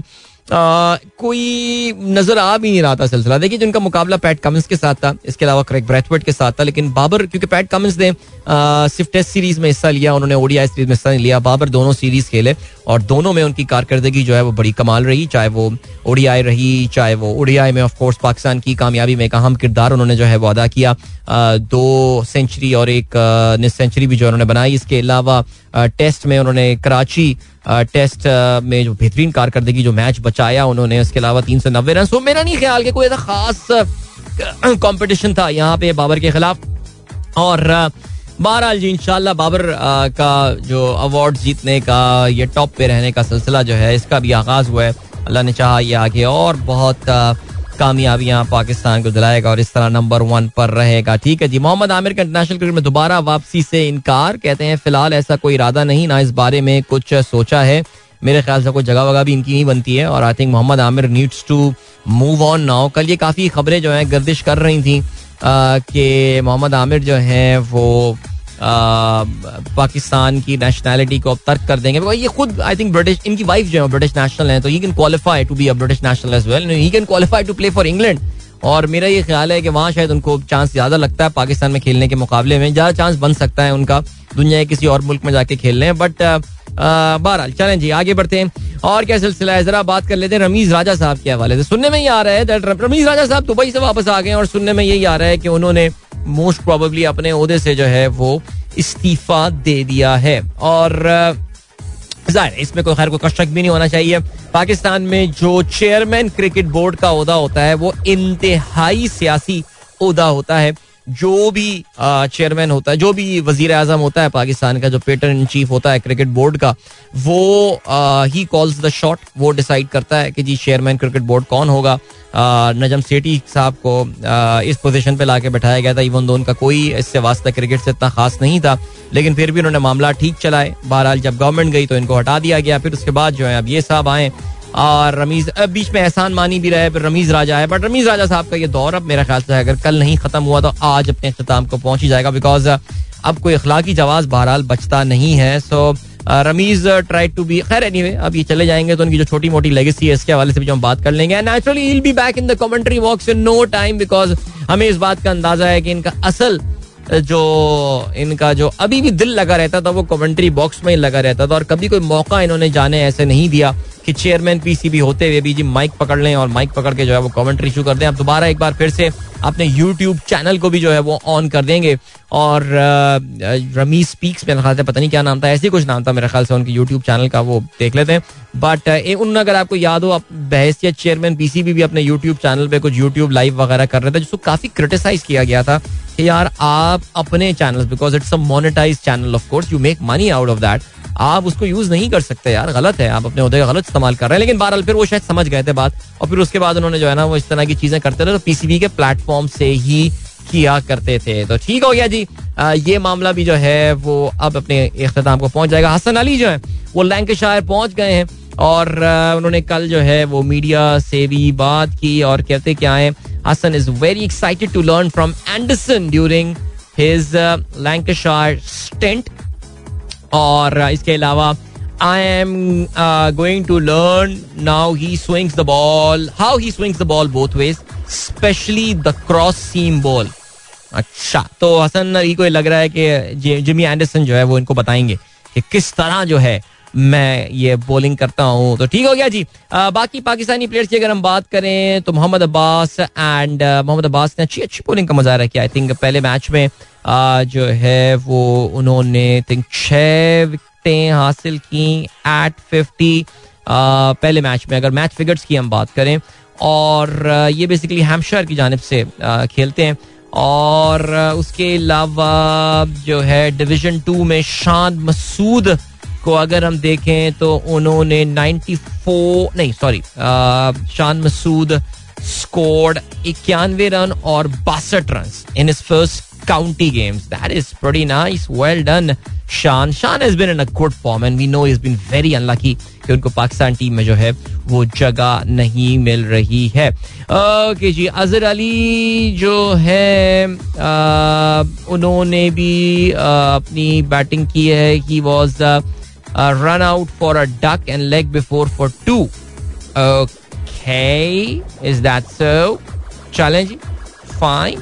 कोई नज़र आ भी नहीं रहा था सिलसिला। देखिए जिनका मुकाबला पैट कमिंस के साथ था, इसके अलावा क्रेक ब्रैथवर्ड के साथ था, लेकिन बाबर, क्योंकि पैट कमिंस ने सिर्फ़ टेस्ट सीरीज़ में हिस्सा लिया, उन्होंने ओडीआई सीरीज़ में हिस्सा नहीं लिया, बाबर दोनों सीरीज़ खेले। और दोनों में उनकी कारकर्दगी जो है वो बड़ी कमाल रही, चाहे वो ओडीआई रही, चाहे वो ओडीआई में ऑफ़ कोर्स पाकिस्तान की कामयाबी में एक अहम किरदार उन्होंने जो है वो अदा किया। दो सेंचुरी और एक निस सेंचुरी भी जो उन्होंने बनाई। इसके अलावा टेस्ट में उन्होंने कराची टेस्ट में जो बेहतरीन कारकर्दगी, जो मैच बचाया उन्होंने इसके अलावा तीन सौ नब्बे रन। मेरा नहीं ख्याल कि कोई ऐसा खास कंपटीशन था यहाँ पे बाबर के खिलाफ। और बहरहाल जी, इंशाल्लाह बाबर का जो अवार्ड जीतने का, ये टॉप पे रहने का सिलसिला जो है, इसका भी आगाज़ हुआ है। अल्लाह ने चाहा ये आगे और बहुत कामयाबियाँ पाकिस्तान को दिलाएगा और इस तरह नंबर वन पर रहेगा। ठीक है जी, मोहम्मद आमिर का इंटरनेशनल क्रिकेट में दोबारा वापसी से इनकार, कहते हैं, फ़िलहाल ऐसा कोई इरादा नहीं, ना इस बारे में कुछ सोचा है। मेरे ख्याल से कोई जगह वगह भी इनकी नहीं बनती है और I think Mohammad Amir needs to move on now कल ये काफ़ी खबरें जो हैं, गर्दिश कर रही थी। कि मोहम्मद आमिर जो हैं, वो पाकिस्तान की नेशनैलिटी को अब तर्क कर देंगे। ये खुद आई थिंक ब्रिटिश इनकी वाइफ जो है ब्रिटिश नेशनल है तो he can qualify to be a British national as well he can qualify to play for England और मेरा ये ख्याल है कि वहाँ शायद उनको चांस ज़्यादा लगता है पाकिस्तान में खेलने के मुकाबले में। ज़्यादा चांस बन सकता है उनका दुनिया के किसी और मुल्क में जाके खेलने। बट बहरहाल, चलें जी, आगे बढ़ते हैं। और क्या सिलसिला है? जरा बात कर लेते हैं रमीज राजा साहब के हवाले से। सुनने में ये आ रहा है रमीज राजा साहब दुबई से वापस आ गए और सुनने में यही आ रहा है कि उन्होंने मोस्ट प्रोबेबली अपने अहदे से जो है वो इस्तीफा दे दिया है। और ज़ाहिर इसमें कोई खैर कोई कशक भी नहीं होना चाहिए। पाकिस्तान में जो चेयरमैन क्रिकेट बोर्ड का अहदा होता है, वो इंतहाई सियासी अहदा होता है। जो भी चेयरमैन होता है, जो भी वज़ीर आज़म होता है पाकिस्तान का, जो पेटर इन चीफ होता है क्रिकेट बोर्ड का, वो ही कॉल्स द शॉट वो डिसाइड करता है कि जी चेयरमैन क्रिकेट बोर्ड कौन होगा। नजम सेठी साहब को इस पोजीशन पे लाके बैठाया गया था इवन दो उनका कोई इससे वास्ता क्रिकेट से इतना खास नहीं था, लेकिन फिर भी उन्होंने मामला ठीक चलाए। बहरहाल जब गवर्नमेंट गई तो इनको हटा दिया गया, फिर उसके बाद जो है अब ये साहब आए और रमीज बीच में एहसान मानी भी रहे, रमीज राजा है बट रमीज राजा साहब का ये दौर अब मेरा ख्याल से अगर कल नहीं खत्म हुआ तो आज अपने अख्ताम को पहुँच ही जाएगा बिकॉज़ अब कोई अखलाकी जवाब बहरहाल बचता नहीं है so Rameez try to be खैर एनीवे अब ये चले जाएँगे तो उनकी जो छोटी मोटी लेगेसी है, इसके हवाले से भी हम बात कर लेंगे naturally will be back in the commentary box in no time because हमें इस बात का अंदाज़ा है कि इनका असल जो, इनका जो अभी भी दिल लगा रहता था, वो कमेंट्री बॉक्स में ही लगा रहता था, और कभी कोई मौका इन्होंने जाने ऐसे नहीं दिया। कि चेयरमैन पीसीबी होते हुए भी जी माइक पकड़ लें और माइक पकड़ के जो है वो कमेंट्री शुरू कर दें। अब दोबारा एक बार फिर से अपने यूट्यूब चैनल को भी जो है वो ऑन कर देंगे। और रमी स्पीक्स मेरे ख्याल से पता नहीं क्या नाम था, ऐसे कुछ नाम था मेरे ख्याल से उनके यूट्यूब चैनल का, वो देख लेते हैं। बट उन अगर आपको याद हो, आप बहसियत चेयरमैन पीसीबी भी अपने यूट्यूब चैनल पे कुछ यूट्यूब लाइव वगैरह कर रहे थे, जिसको काफ़ी क्रिटिसाइज किया गया था कि यार आप अपने channel because it's a monetize channel of course you make money out of that आप उसको यूज़ नहीं कर सकते यार गलत है आप अपने का गलत इस्तेमाल कर रहे हैं। लेकिन बहरहाल फिर वो शायद समझ गए थे बात और फिर उसके बाद उन्होंने जो है ना वो इस तरह की चीज़ें करते रहे तो पीसीबी के प्लेटफॉर्म से ही किया करते थे। तो ठीक हो गया जी। आ, ये मामला भी जो है वो अब अपने अख्ताम को पहुँच जाएगा। हसन अली जो है वो लैंकशायर पहुँच गए हैं और उन्होंने कल जो है वो मीडिया से भी बात की और कहते क्या है Hassan is very excited to learn from Anderson during his Lancashire stint और इसके अलावा I am going to learn now he swings the ball how he swings the ball both ways specially the cross seam ball अच्छा तो हसन को लग रहा है कि जिमी एंडरसन जो है वो इनको बताएँगे कि किस तरह जो है मैं ये बॉलिंग करता हूँ। तो ठीक हो गया जी। आ, बाकी पाकिस्तानी प्लेयर्स की अगर हम बात करें तो मोहम्मद अब्बास एंड मोहम्मद अब्बास ने अच्छी अच्छी बॉलिंग का मज़ा रखा आई थिंक पहले मैच में जो है वो उन्होंने थिंक छः विकटें हासिल की एट फिफ्टी पहले मैच में अगर मैच फिगर्स की हम बात करें और ये बेसिकली हैमशर की जानब से खेलते हैं। और उसके अलावा जो है डिवीज़न टू में शान मसूद को अगर हम देखें तो उन्होंने 94 नहीं सॉरी शान मसूद स्कोर्ड इक्यानवे रन और बासठ run in his first county games. That is pretty nice. Well done, Shan. Shan has been in a good form and we know he's been very unlucky कि उनको पाकिस्तान टीम में जो है वो जगह नहीं मिल रही है ओके जी अजहर अली जो है उन्होंने भी अपनी बैटिंग की है he was run out for a duck and leg before for two okay is that so challenge fine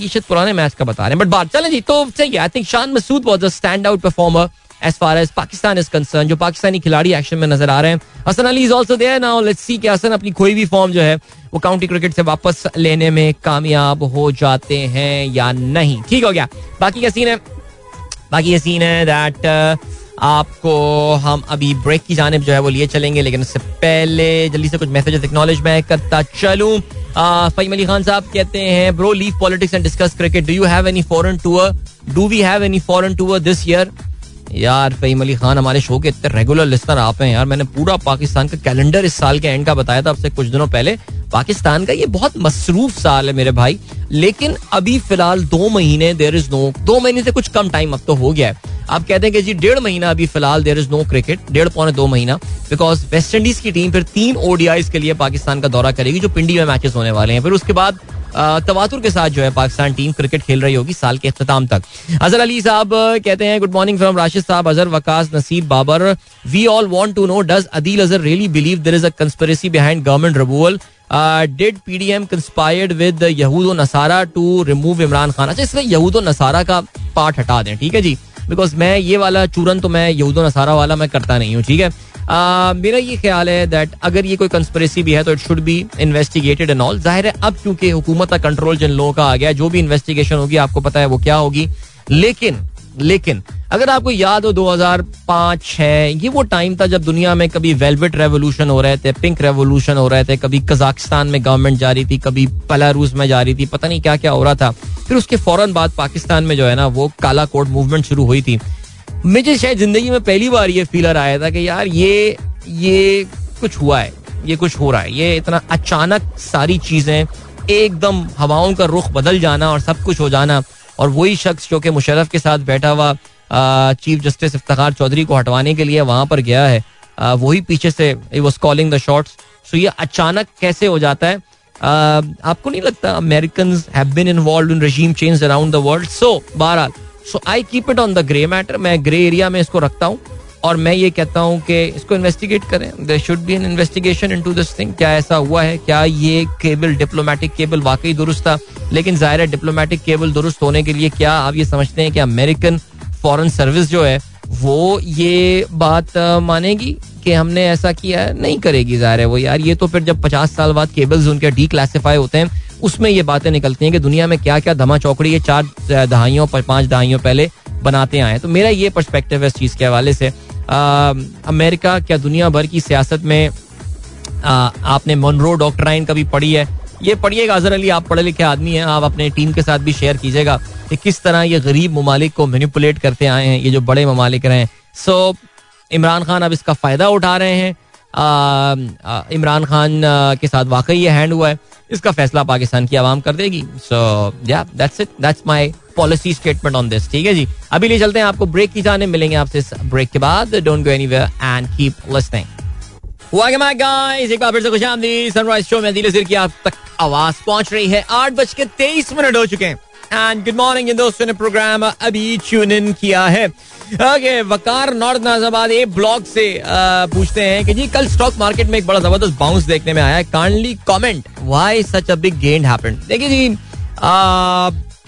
ये शायद पुराने मैच का बता रहे हैं बट बात चले जी तो सही I think Shan Masood was a stand out performer as far as Pakistan is concern जो पाकिस्तानी खिलाड़ी एक्शन में नज़र आ रहे हैं। Hassan Ali is also there now let's see कि हसन अपनी कोई भी फॉर्म जो है, वो काउंटी क्रिकेट से वापस लेने में कामयाब हो जाते हैं या नहीं। ठीक हो गया। बाकी क्या सीन है बाकी ये सीन है दैट आपको हम अभी ब्रेक की जानब जो है वो लिए चलेंगे, लेकिन उससे पहले जल्दी से कुछ मैसेजेस एक्नॉलेज मैं करता चलूँ। फहीम अली खान साहब कहते हैं bro leave politics and discuss cricket do you have any foreign tour do we have any foreign tour this year यार, फहीम अली खान, हमारे शो के इतने रेगुलर लिस्टर आप हैं यार। मैंने पूरा पाकिस्तान का कैलेंडर इस साल के एंड का बताया था आपसे कुछ दिनों पहले पाकिस्तान का ये बहुत मसरूफ साल है मेरे भाई। लेकिन अभी फ़िलहाल दो महीने देर इज़ नो दो महीने से कुछ कम टाइम अब तो हो गया है। आप कहते हैं कि जी डेढ़ महीना अभी फ़िलहाल देर इज़ नो क्रिकेट डेढ़ पौने दो महीना। बिकॉज़ वेस्ट इंडीज की टीम फिर तीन ओडीआईज के लिए पाकिस्तान का दौरा करेगी, जो पिंडी में मैचेस होने वाले हैं। फिर उसके बाद तवातुर के साथ जो है पाकिस्तान टीम क्रिकेट खेल रही होगी साल के अख्ताम तक। अजहर अली साहब कहते हैं गुड मॉर्निंग फ्रॉम राशिद साहब, Azhar, Waqas, Naseeb, Babar. We all want to know does Adeel Azhar really believe there is a conspiracy behind government removal did P D M conspired with यहूद नसारा टू रिमूव इमरान खान अच्छा इसमें यहूद नसारा का part हटा दें, ठीक है जी? बिकॉज़ मैं ये वाला चूरन तो मैं यहूद नसारा वाला मैं करता नहीं हूँ, ठीक है? मेरा ये ख्याल है दैट अगर ये कोई कंस्परेसी भी है तो it should be investigated and all ज़ाहिर है, अब क्योंकि हुकूमत का कंट्रोल जिन लोगों का आ गया, जो भी इन्वेस्टिगेशन होगी, आपको पता है वो क्या होगी। लेकिन लेकिन अगर आपको याद हो 2005 6 ये वो टाइम था जब दुनिया में कभी वेलवेट रेवोल्यूशन हो रहे थे पिंक रेवोल्यूशन हो रहे थे, कभी कजाकिस्तान में गवर्नमेंट जा रही थी, कभी पलारूस में जा रही थी, पता नहीं क्या क्या हो रहा था। फिर उसके फ़ौरन बाद पाकिस्तान में जो है ना, वो काला कोट मूवमेंट शुरू हुई थी। मुझे शायद ज़िंदगी में पहली बार ये फीलर आया था कि यार, ये ये कुछ हुआ है, ये कुछ हो रहा है, ये इतना अचानक सारी चीज़ें, एकदम हवाओं का रुख बदल जाना और सब कुछ हो जाना। और वही शख्स जो कि मुशरफ के साथ बैठा हुआ चीफ जस्टिस इफ्तार चौधरी को हटवाने के लिए वहाँ पर गया है। वही पीछे से वॉज़ कॉलिंग द शॉर्ट्स सो ये अचानक कैसे हो जाता है? आपको नहीं लगता American have been involve in regime change around the world so बहरहाल so I keep it on the grey matter मैं ग्रे एरिया में इसको रखता हूँ। और मैं ये कहता हूँ कि इसको इन्वेस्टिगेट करें। There should be an investigation into this thing क्या ऐसा हुआ है? क्या ये केबल डिप्लोमेटिक केबल वाकई दुरुस्त था? लेकिन ज़ाहिर है डिप्लोमेटिक केबल दुरुस्त होने के लिए क्या आप ये समझते हैं कि अमेरिकन फॉरेन सर्विस जो है, वो ये बात मानेगी कि हमने ऐसा किया है? नहीं करेगी ज़ाहिर है वो यार। ये तो फिर जब पचास साल बाद केबल्स उनके डी क्लासीफाई होते हैं, उसमें ये बातें निकलती हैं कि दुनिया में क्या क्या धमा चौकड़ी ये चार दहाइयों, पाँच दहाइयों पहले बनाते आए तो मेरा ये पर्सपेक्टिव है इस चीज़ के हवाले से। अमेरिका क्या दुनिया भर की सियासत में आ, आपने मनरो डॉक्ट्राइन कभी पढ़ी है? ये पढ़िएगा अजहर अली आप पढ़े लिखे आदमी हैं आप अपने टीम के साथ भी शेयर कीजिएगा कि किस तरह ये गरीब ममालिक को मैनिपुलेट करते आए हैं ये जो बड़े ममालिक रहे हैं। सो इमरान खान अब इसका फ़ायदा उठा रहे हैं इमरान खान के साथ वाकई ये हैंड हुआ है। इसका फैसला पाकिस्तान की आवाम कर देगी। सो या that's it that's my policy statement on this ठीक है जी? अभी ले चलते हैं आपको ब्रेक की जाने। मिलेंगे आपसे इस ब्रेक के बाद। Don't go anywhere and keep listening एक बार फिर से सनराइज शो में दिल की आप तक आवाज़ पहुँच रही है। आठ बज के तेईस मिनट हो चुके हैं। एंड गुड मॉर्निंग दोस्तों ने प्रोग्राम अभी ट्यून इन किया है। Okay, Waqar north Nazimabad A block से पूछते हैं कि जी, कल स्टॉक मार्केट में एक बड़ा ज़बरदस्त बाउंस देखने में आया kindly comment why such a big gain happened देखिए जी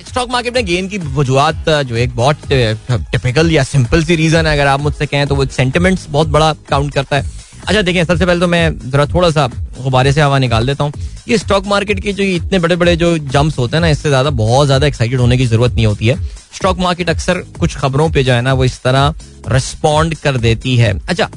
स्टॉक मार्केट में गेन की वजूहत जो एक बहुत टिपिकल या सिंपल सी रीजन है। अगर आप मुझसे कहें तो वो सेंटिमेंट्स बहुत बड़ा काउंट करता है। अच्छा देखें सबसे पहले तो मैं जरा थोड़ा सा गुब्बारे से हवा निकाल देता हूँ। ये स्टॉक मार्केट के जो इतने बड़े बड़े जो जंप्स होते हैं ना, इससे ज़्यादा बहुत ज़्यादा एक्साइटेड होने की ज़रूरत नहीं होती है। स्टॉक मार्केट अक्सर कुछ खबरों पे जो है ना, वो इस तरह रिस्पॉन्ड कर देती है। अच्छा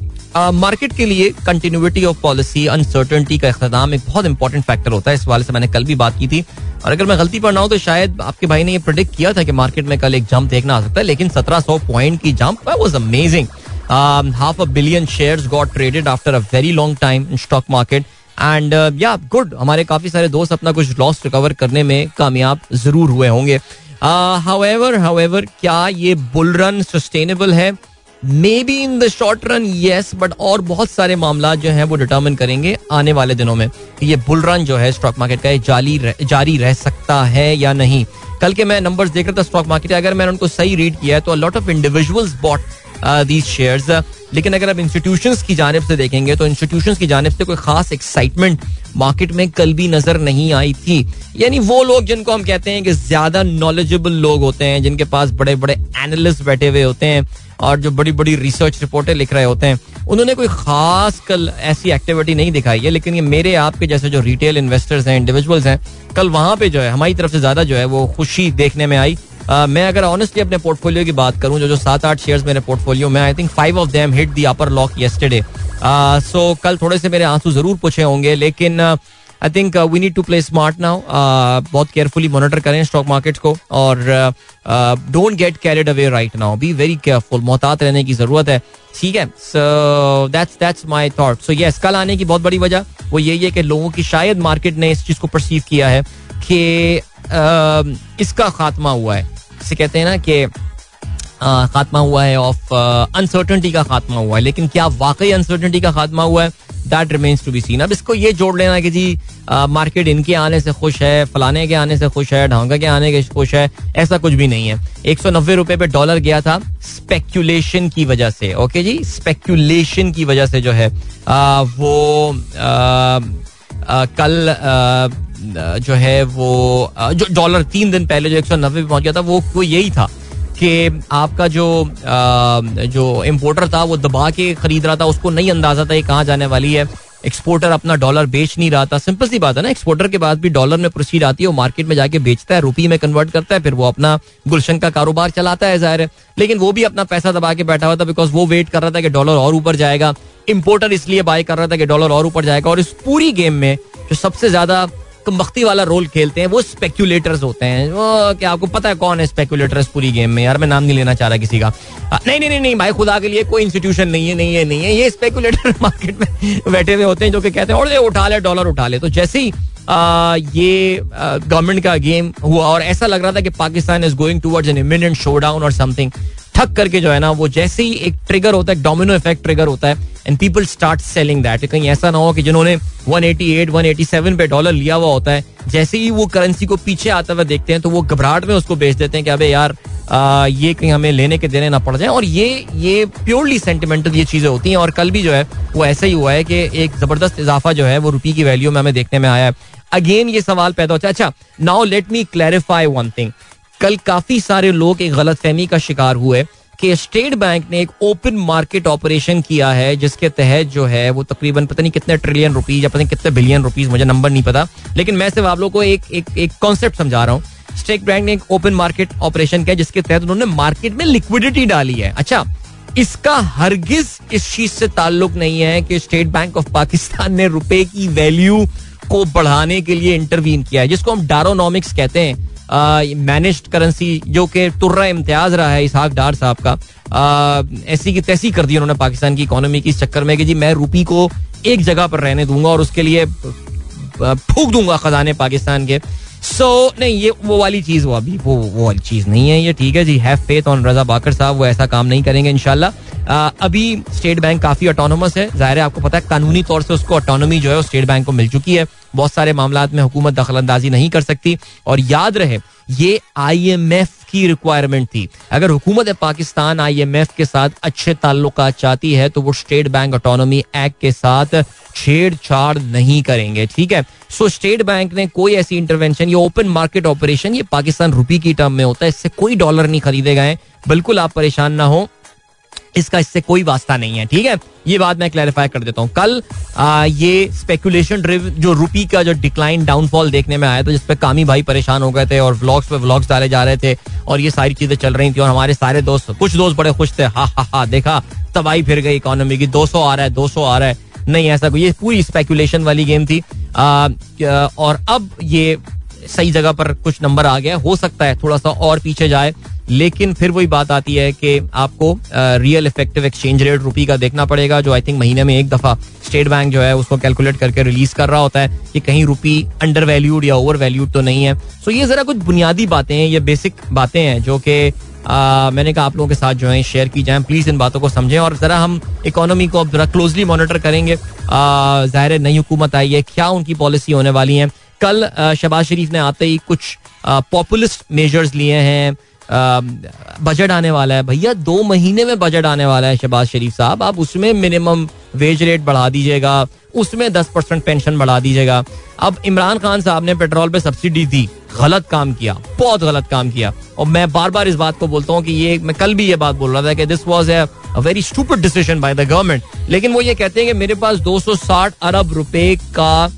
मार्केट के लिए कंटिन्यूटी ऑफ़ पॉलिसी अनसर्टनटी का अख्ताम एक बहुत इंपॉर्टेंट फैक्टर होता है। इस वाले से मैंने कल भी बात की थी। और अगर मैं गलती पर ना हूँ तो शायद आपके भाई ने ये प्रोडिक्ट किया था कि मार्केट में कल एक जंप देखना आ सकता है, लेकिन 1700 पॉइंट की jump was amazing half a billion shares got traded after a very long time in stock market and या गुड हमारे काफ़ी सारे दोस्त अपना कुछ लॉस रिकवर करने में कामयाब ज़रूर हुए होंगे। हाउएवर uh, हाउएवर क्या ये बुल रन सस्टेनेबल है? Maybe in the short run yes but और बहुत सारे मामला जो है वो डिटर्मिन करेंगे आने वाले दिनों में ये बुल रन जो है स्टॉक मार्केट का जाली रह, जारी रह सकता है या नहीं। कल के मैं नंबर्स देख रहा था स्टॉक मार्केट अगर मैंने उनको सही रीड किया है तो lot of individuals bought these shares लेकिन अगर आप इंस्टीट्यूशन की जानब से देखेंगे तो इंस्टीट्यूशन की जानब से कोई खास एक्साइटमेंट मार्केट में कल भी नज़र नहीं आई थी। यानी वो लोग जिनको हम कहते हैं कि ज़्यादा नॉलेजेबल लोग होते हैं, जिनके पास बड़े बड़े एनालिस्ट बैठे हुए होते हैं और जो बड़ी बड़ी रिसर्च रिपोर्टें लिख रहे होते हैं, उन्होंने कोई खास कल ऐसी एक्टिविटी नहीं दिखाई है। लेकिन ये मेरे आपके जैसे जो रिटेल इन्वेस्टर्स हैं इंडिविजुअल्स हैं, कल वहाँ पे जो है, हमारी तरफ़ से ज़्यादा जो है, वो खुशी देखने में आई। मैं अगर ऑनेस्टली अपने पोर्टफोलियो की बात करूँ जो जो सात आठ शेयर्स मेरे पोर्टफोलियो में I think five of them hit the upper lock yesterday so कल थोड़े से मेरे आँसू ज़रूर पूछे होंगे लेकिन I think we need to play smart now बहुत केयरफुली मॉनिटर करें स्टॉक मार्केट को और don't get carried away right now be very careful मोहतात रहने की ज़रूरत है। ठीक है? So that's that's my thought so yes कल आने की बहुत बड़ी वजह वो यही है कि लोगों की शायद मार्केट ने इस चीज़ को परसीव किया है कि uh, इसका खात्मा हुआ है। जिसे कहते हैं ना कि खात्मा हुआ है ऑफ़ अनसर्टनटी का खात्मा हुआ है। लेकिन क्या वाकई अनसर्टनटी का खात्मा हुआ है? That remains to be seen अब इसको ये जोड़ लेना कि जी मार्केट इनके आने से खुश है, फलाने के आने से खुश है ढांगा के आने के खुश है, ऐसा कुछ भी नहीं है। एक सौ नब्बे रुपए पे डॉलर गया था स्पेक्यूलेशन की वजह से। ओके जी? स्पेक्यूलेशन की वजह से जो है वो कल जो है वो जो डॉलर तीन दिन पहले जो एक सौ नब्बे पहुँच गया था वो, वो यही था कि आपका जो जो इम्पोर्टर था वो दबा के खरीद रहा था उसको नहीं अंदाज़ा था ये कहाँ जाने वाली है। एक्सपोर्टर अपना डॉलर बेच नहीं रहा था। सिंपल सी बात है ना एक्सपोर्टर के बाद भी डॉलर में प्रोसीड आती है वो मार्केट में जाके बेचता है रुपी में कन्वर्ट करता है फिर वो अपना गुलशन का कारोबार चलाता है ज़ाहिर है। लेकिन वो भी अपना पैसा दबा के बैठा हुआ था बिकॉज़ वो वेट कर रहा था कि डॉलर और ऊपर जाएगा। इंपोर्टर इसलिए बाय कर रहा था कि डॉलर और ऊपर जाएगा और इस पूरी गेम में जो सबसे ज़्यादा मख्ती वाला रोल खेलते हैं वो स्पेक्यूलेटर्स होते हैं। वो क्या आपको पता है कौन है स्पेक्यूलेटर्स पूरी गेम में? यार मैं नाम नहीं लेना चाह रहा किसी का। नहीं नहीं नहीं नहीं भाई खुदा के लिए कोई इंस्टीट्यूशन नहीं है नहीं है नहीं है। ये स्पेक्यूलेटर मार्केट में बैठे हुए होते हैं जो कि कहते हैं और उठा ले डॉलर उठा ले। तो जैसे ही आ, ये गवर्नमेंट का गेम हुआ और ऐसा लग रहा था कि Pakistan is going towards an imminent showdown और समथिंग ठक करके जो है ना वो जैसे ही एक ट्रिगर होता है डोमिनो इफ़ेक्ट ट्रिगर होता है and people start selling that कहीं ऐसा ना हो कि जिन्होंने 188 187 पे डॉलर लिया हुआ होता है जैसे ही वो करेंसी को पीछे आता हुआ देखते हैं तो वो घबराहट में उसको बेच देते हैं कि अबे यार आ, ये कहीं हमें लेने के देने ना पड़ जाए। और ये ये प्योरली सेंटिमेंटल ये चीज़ें होती हैं और कल भी जो है वो ऐसा ही हुआ है कि एक ज़बरदस्त इजाफा जो है वो रुपी की वैल्यू में हमें देखने में आया है। अगेन ये सवाल पैदा होता है। अच्छा now let me clarify one thing कल काफ़ी सारे लोग एक गलत फहमी का शिकार हुए कि स्टेट बैंक ने एक ओपन मार्केट ऑपरेशन किया है, जिसके तहत जो है वो तकरीबन पता नहीं कितने ट्रिलियन रुपीज़ या पता नहीं कितने बिलियन रुपीज़, मुझे नंबर नहीं पता, लेकिन मैं सिर्फ़ आप लोगों को एक एक एक कॉन्सेप्ट समझा रहा हूँ। स्टेट बैंक ने एक ओपन मार्केट ऑपरेशन किया, जिसके तहत उन्होंने मार्केट में लिक्विडिटी डाली है। अच्छा इसका हरगिज इस चीज़ से ताल्लुक नहीं है कि स्टेट बैंक ऑफ़ पाकिस्तान ने रुपए की वैल्यू को बढ़ाने के लिए इंटरवीन किया है, जिसको हम डारोनॉमिक्स कहते हैं। मैनेज्ड करेंसी जो कि तुर्रा इम्तियाज़ रहा है इसहाक डार साहब का ऐसी की तैसी कर दी उन्होंने पाकिस्तान की इकोनॉमी की इस चक्कर में कि जी मैं रूपी को एक जगह पर रहने दूँगा और उसके लिए फूक दूँगा खजाने पाकिस्तान के। सो so, नहीं ये वो वाली चीज़ वो अभी वो वो वाली चीज़ नहीं है ये ठीक है जी have faith on Raza Baqir साहब वो ऐसा काम नहीं करेंगे इनशाला अभी स्टेट बैंक काफ़ी ऑटोनोमस है ज़ाहिर है आपको पता है कानूनी तौर से उसको ऑटोनोमी जो है स्टेट बैंक को मिल चुकी है। बहुत सारे मामला में हुकूमत दखल अंदाजी नहीं कर सकती। और याद रहे, ये आई एम एफ़ की रिक्वायरमेंट थी। अगर हुकूमत पाकिस्तान आई एम एफ़ के साथ अच्छे ताल्लुक चाहती है तो वो स्टेट बैंक ऑटोनॉमी एक्ट के साथ छेड़छाड़ नहीं करेंगे, ठीक है? सो स्टेट बैंक ने कोई ऐसी इंटरवेंशन ये ओपन मार्केट ऑपरेशन ये पाकिस्तान रुपी की टर्म में होता है, इससे कोई डॉलर नहीं खरीदे गए बिल्कुल आप परेशान ना हो, इसका इससे कोई वास्ता नहीं है, ठीक है? ये बात मैं क्लैरिफाई कर देता हूँ। कल आ, ये स्पेकुलेशन ड्रिव जो रुपी का जो डिक्लाइन डाउनफॉल देखने में आया था जिसपे कामी भाई परेशान हो गए थे और व्लॉग्स पे व्लॉग्स डाले जा रहे थे और ये सारी चीज़ें चल रही थी और हमारे सारे दोस्त कुछ दोस्त बड़े खुश थे हा हा हा देखा तबाही फिर गई इकोनॉमी की 200 आ रहा है 200 आ रहा है। नहीं ऐसा कोई ये पूरी स्पेकुलेशन वाली गेम थी। आ, और अब ये सही जगह पर कुछ नंबर आ गया हो सकता है थोड़ा सा और पीछे जाए। लेकिन फिर वही बात आती है कि आपको real effective exchange rate rupee का देखना पड़ेगा, जो आई थिंक महीने में एक दफ़ा स्टेट बैंक जो है उसको कैलकुलेट करके रिलीज़ कर रहा होता है कि कहीं रुपी अंडर वैल्यूड या ओवर वैल्यूड तो नहीं है। सो ये जरा कुछ बुनियादी बातें हैं, ये बेसिक बातें हैं जो कि मैंने कहा आप लोगों के साथ जो है शेयर की जाए। प्लीज़ इन बातों को समझें और जरा हम इकोनॉमी को अब जरा क्लोजली मॉनिटर करेंगे। ज़ाहिर नई हुकूमत आई है, क्या उनकी पॉलिसी होने वाली है। कल शबाज शरीफ ने आते ही कुछ पॉपुलिस्ट मेजर्स लिए हैं। बजट आने वाला है। भैया, दो महीने में बजट आने वाला है शहबाज शरीफ साहब। आप उसमें मिनिमम वेज रेट बढ़ा दीजिएगा, उसमें दस परसेंट पेंशन बढ़ा दीजिएगा। अब इमरान खान साहब ने पेट्रोल पे सब्सिडी दी, गलत काम किया, बहुत गलत काम किया। और मैं बार बार इस बात को बोलता हूँ कि ये, मैं कल भी ये बात बोल रहा था कि this was a very stupid decision by the government लेकिन वो ये कहते हैं कि मेरे पास 260 अरब रुपए का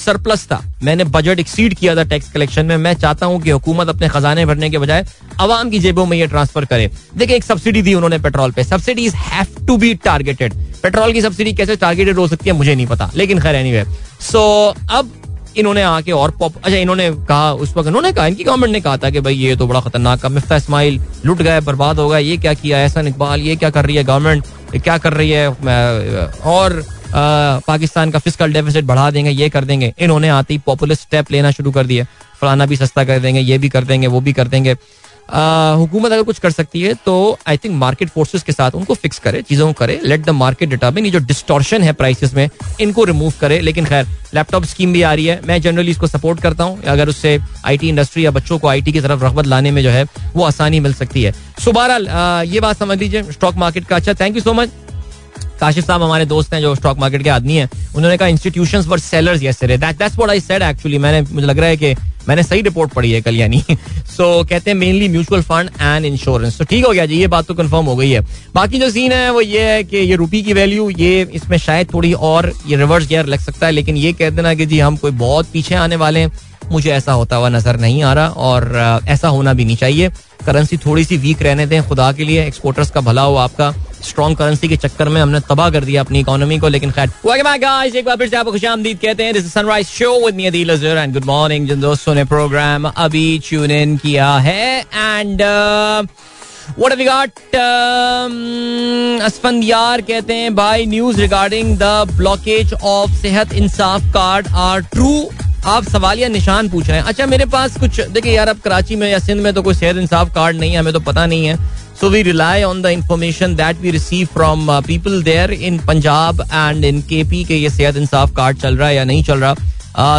सरप्लस था। मैंने बजट एक्सीड किया था टैक्स कलेक्शन में। मैं चाहता हूँ कि हुकूमत अपने खजाने भरने के बजाय अवाम की जेबों में ये ट्रांसफ़र करे। देखिए, एक सब्सिडी दी उन्होंने पेट्रोल पे। Subsidies have to be targeted petrol की सब्सिडी कैसे टारगेटेड हो सकती है, मुझे नहीं पता। लेकिन खैर एनीवे सो अब इन्होंने आके और पॉप अच्छा इन्होंने कहा, उस वक्त इन्होंने कहा, इनकी गवर्नमेंट ने कहा था कि भाई, ये तो बड़ा खतरनाक है। मिफ्ता इस्माइल लुट गए, बर्बाद हो गया ये क्या किया ऐसा इकबाल, ये क्या कर रही है गवर्नमेंट क्या कर रही है? और पाकिस्तान का फ़िज़िकल डेफिसिट बढ़ा देंगे, ये कर देंगे। इन्होंने आते ही पॉपुलर स्टेप लेना शुरू कर दिए। फलाना भी सस्ता कर देंगे, ये भी कर देंगे, वो भी कर देंगे। हुकूमत अगर कुछ कर सकती है तो आई थिंक मार्केट फोर्सेस के साथ उनको फिक्स करे, चीज़ों को करे। लेट द मार्केट डिटर्मिन ये जो डिस्टॉर्शन है प्राइसेस में, इनको रिमूव करे। लेकिन खैर लैपटॉप स्कीम भी आ रही है। मैं जनरली इसको सपोर्ट करता हूँ। अगर उससे आईटी इंडस्ट्री या बच्चों को आईटी की तरफ़ रगबत लाने में जो है, वो आसानी मिल सकती है। सो बहरहाल ये बात समझ लीजिए स्टॉक मार्केट का। अच्छा thank you so much Kashif साहब हमारे दोस्त हैं जो स्टॉक मार्केट के आदमी हैं उन्होंने कहा institutions were sellers that that's what I said actually मैंने मुझे लग रहा है कि मैंने सही रिपोर्ट पढ़ी है कल यानी। सो so, कहते हैं mainly mutual fund and insurance तो ठीक हो गया जी ये बात तो कंफर्म हो गई है। बाकी जो सीन है वो ये है कि ये रुपी की वैल्यू ये इसमें शायद थोड़ी और ये रिवर्स गियर लग सकता है लेकिन ये कहते ना कि जी हम कोई बहुत पीछे आने वाले हैं। मुझे ऐसा होता हुआ नज़र नहीं आ रहा और ऐसा होना भी नहीं चाहिए। करेंसी थोड़ी सी वीक रहने दें खुदा के लिए एक्सपोर्टर्स का भला हो आपका। स्ट्रॉन्ग करेंसी के चक्कर में हमने तबाह कर दिया अपनी इकोनॉमी को लेकिन खैर। एक बार फिर से आपको खुशामदीद कहते हैं। Sunrise show with me Adeel Azhar and good morning जिन दोस्तों ने प्रोग्राम अभी ट्यून इन किया है। And What have we got? Um, Asfandyar कहते हैं भाई news regarding the blockage of Sehat Insaf card are true आप सवालिया निशान पूछ रहे हैं। अच्छा मेरे पास कुछ देखिए यार अब कराची में या सिंध में तो कोई सेहत इंसाफ कार्ड नहीं है हमें तो पता नहीं है। So we rely on the information that we receive from people there in Punjab and in K P K ये सेहत इंसाफ कार्ड चल रहा है या नहीं चल रहा।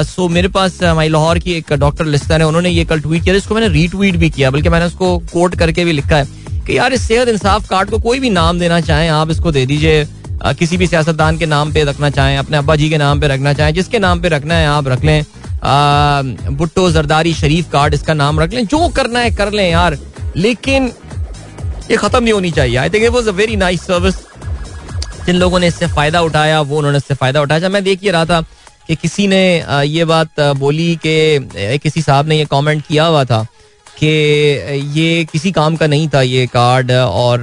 सो uh, मेरे पास uh, हमारी लाहौर की एक डॉक्टर लिस्टर है उन्होंने ये कल ट्वीट किया इसको मैंने रीट्वीट भी किया बल्कि मैंने उसको कोट करके भी लिखा है कि यार इस सेहत इंसाफ कार्ड को कोई भी नाम देना चाहें आप इसको दे दीजिए। किसी भी सियासतदान के नाम पे रखना चाहें, अपने अब्बा जी के नाम पे रखना चाहें, जिसके नाम पे रखना है आप रख लें। भुट्टो जरदारी शरीफ कार्ड इसका नाम रख लें। जो करना है कर लें यार, लेकिन ये खत्म नहीं होनी चाहिए। I think it was a very nice service जिन लोगों ने इससे फ़ायदा उठाया, वो उन्होंने इससे फ़ायदा उठाया। मैं देख ही रहा था कि किसी ने ये बात बोली कि किसी साहब ने ये कमेंट किया हुआ था। कि ये किसी काम का नहीं था ये कार्ड और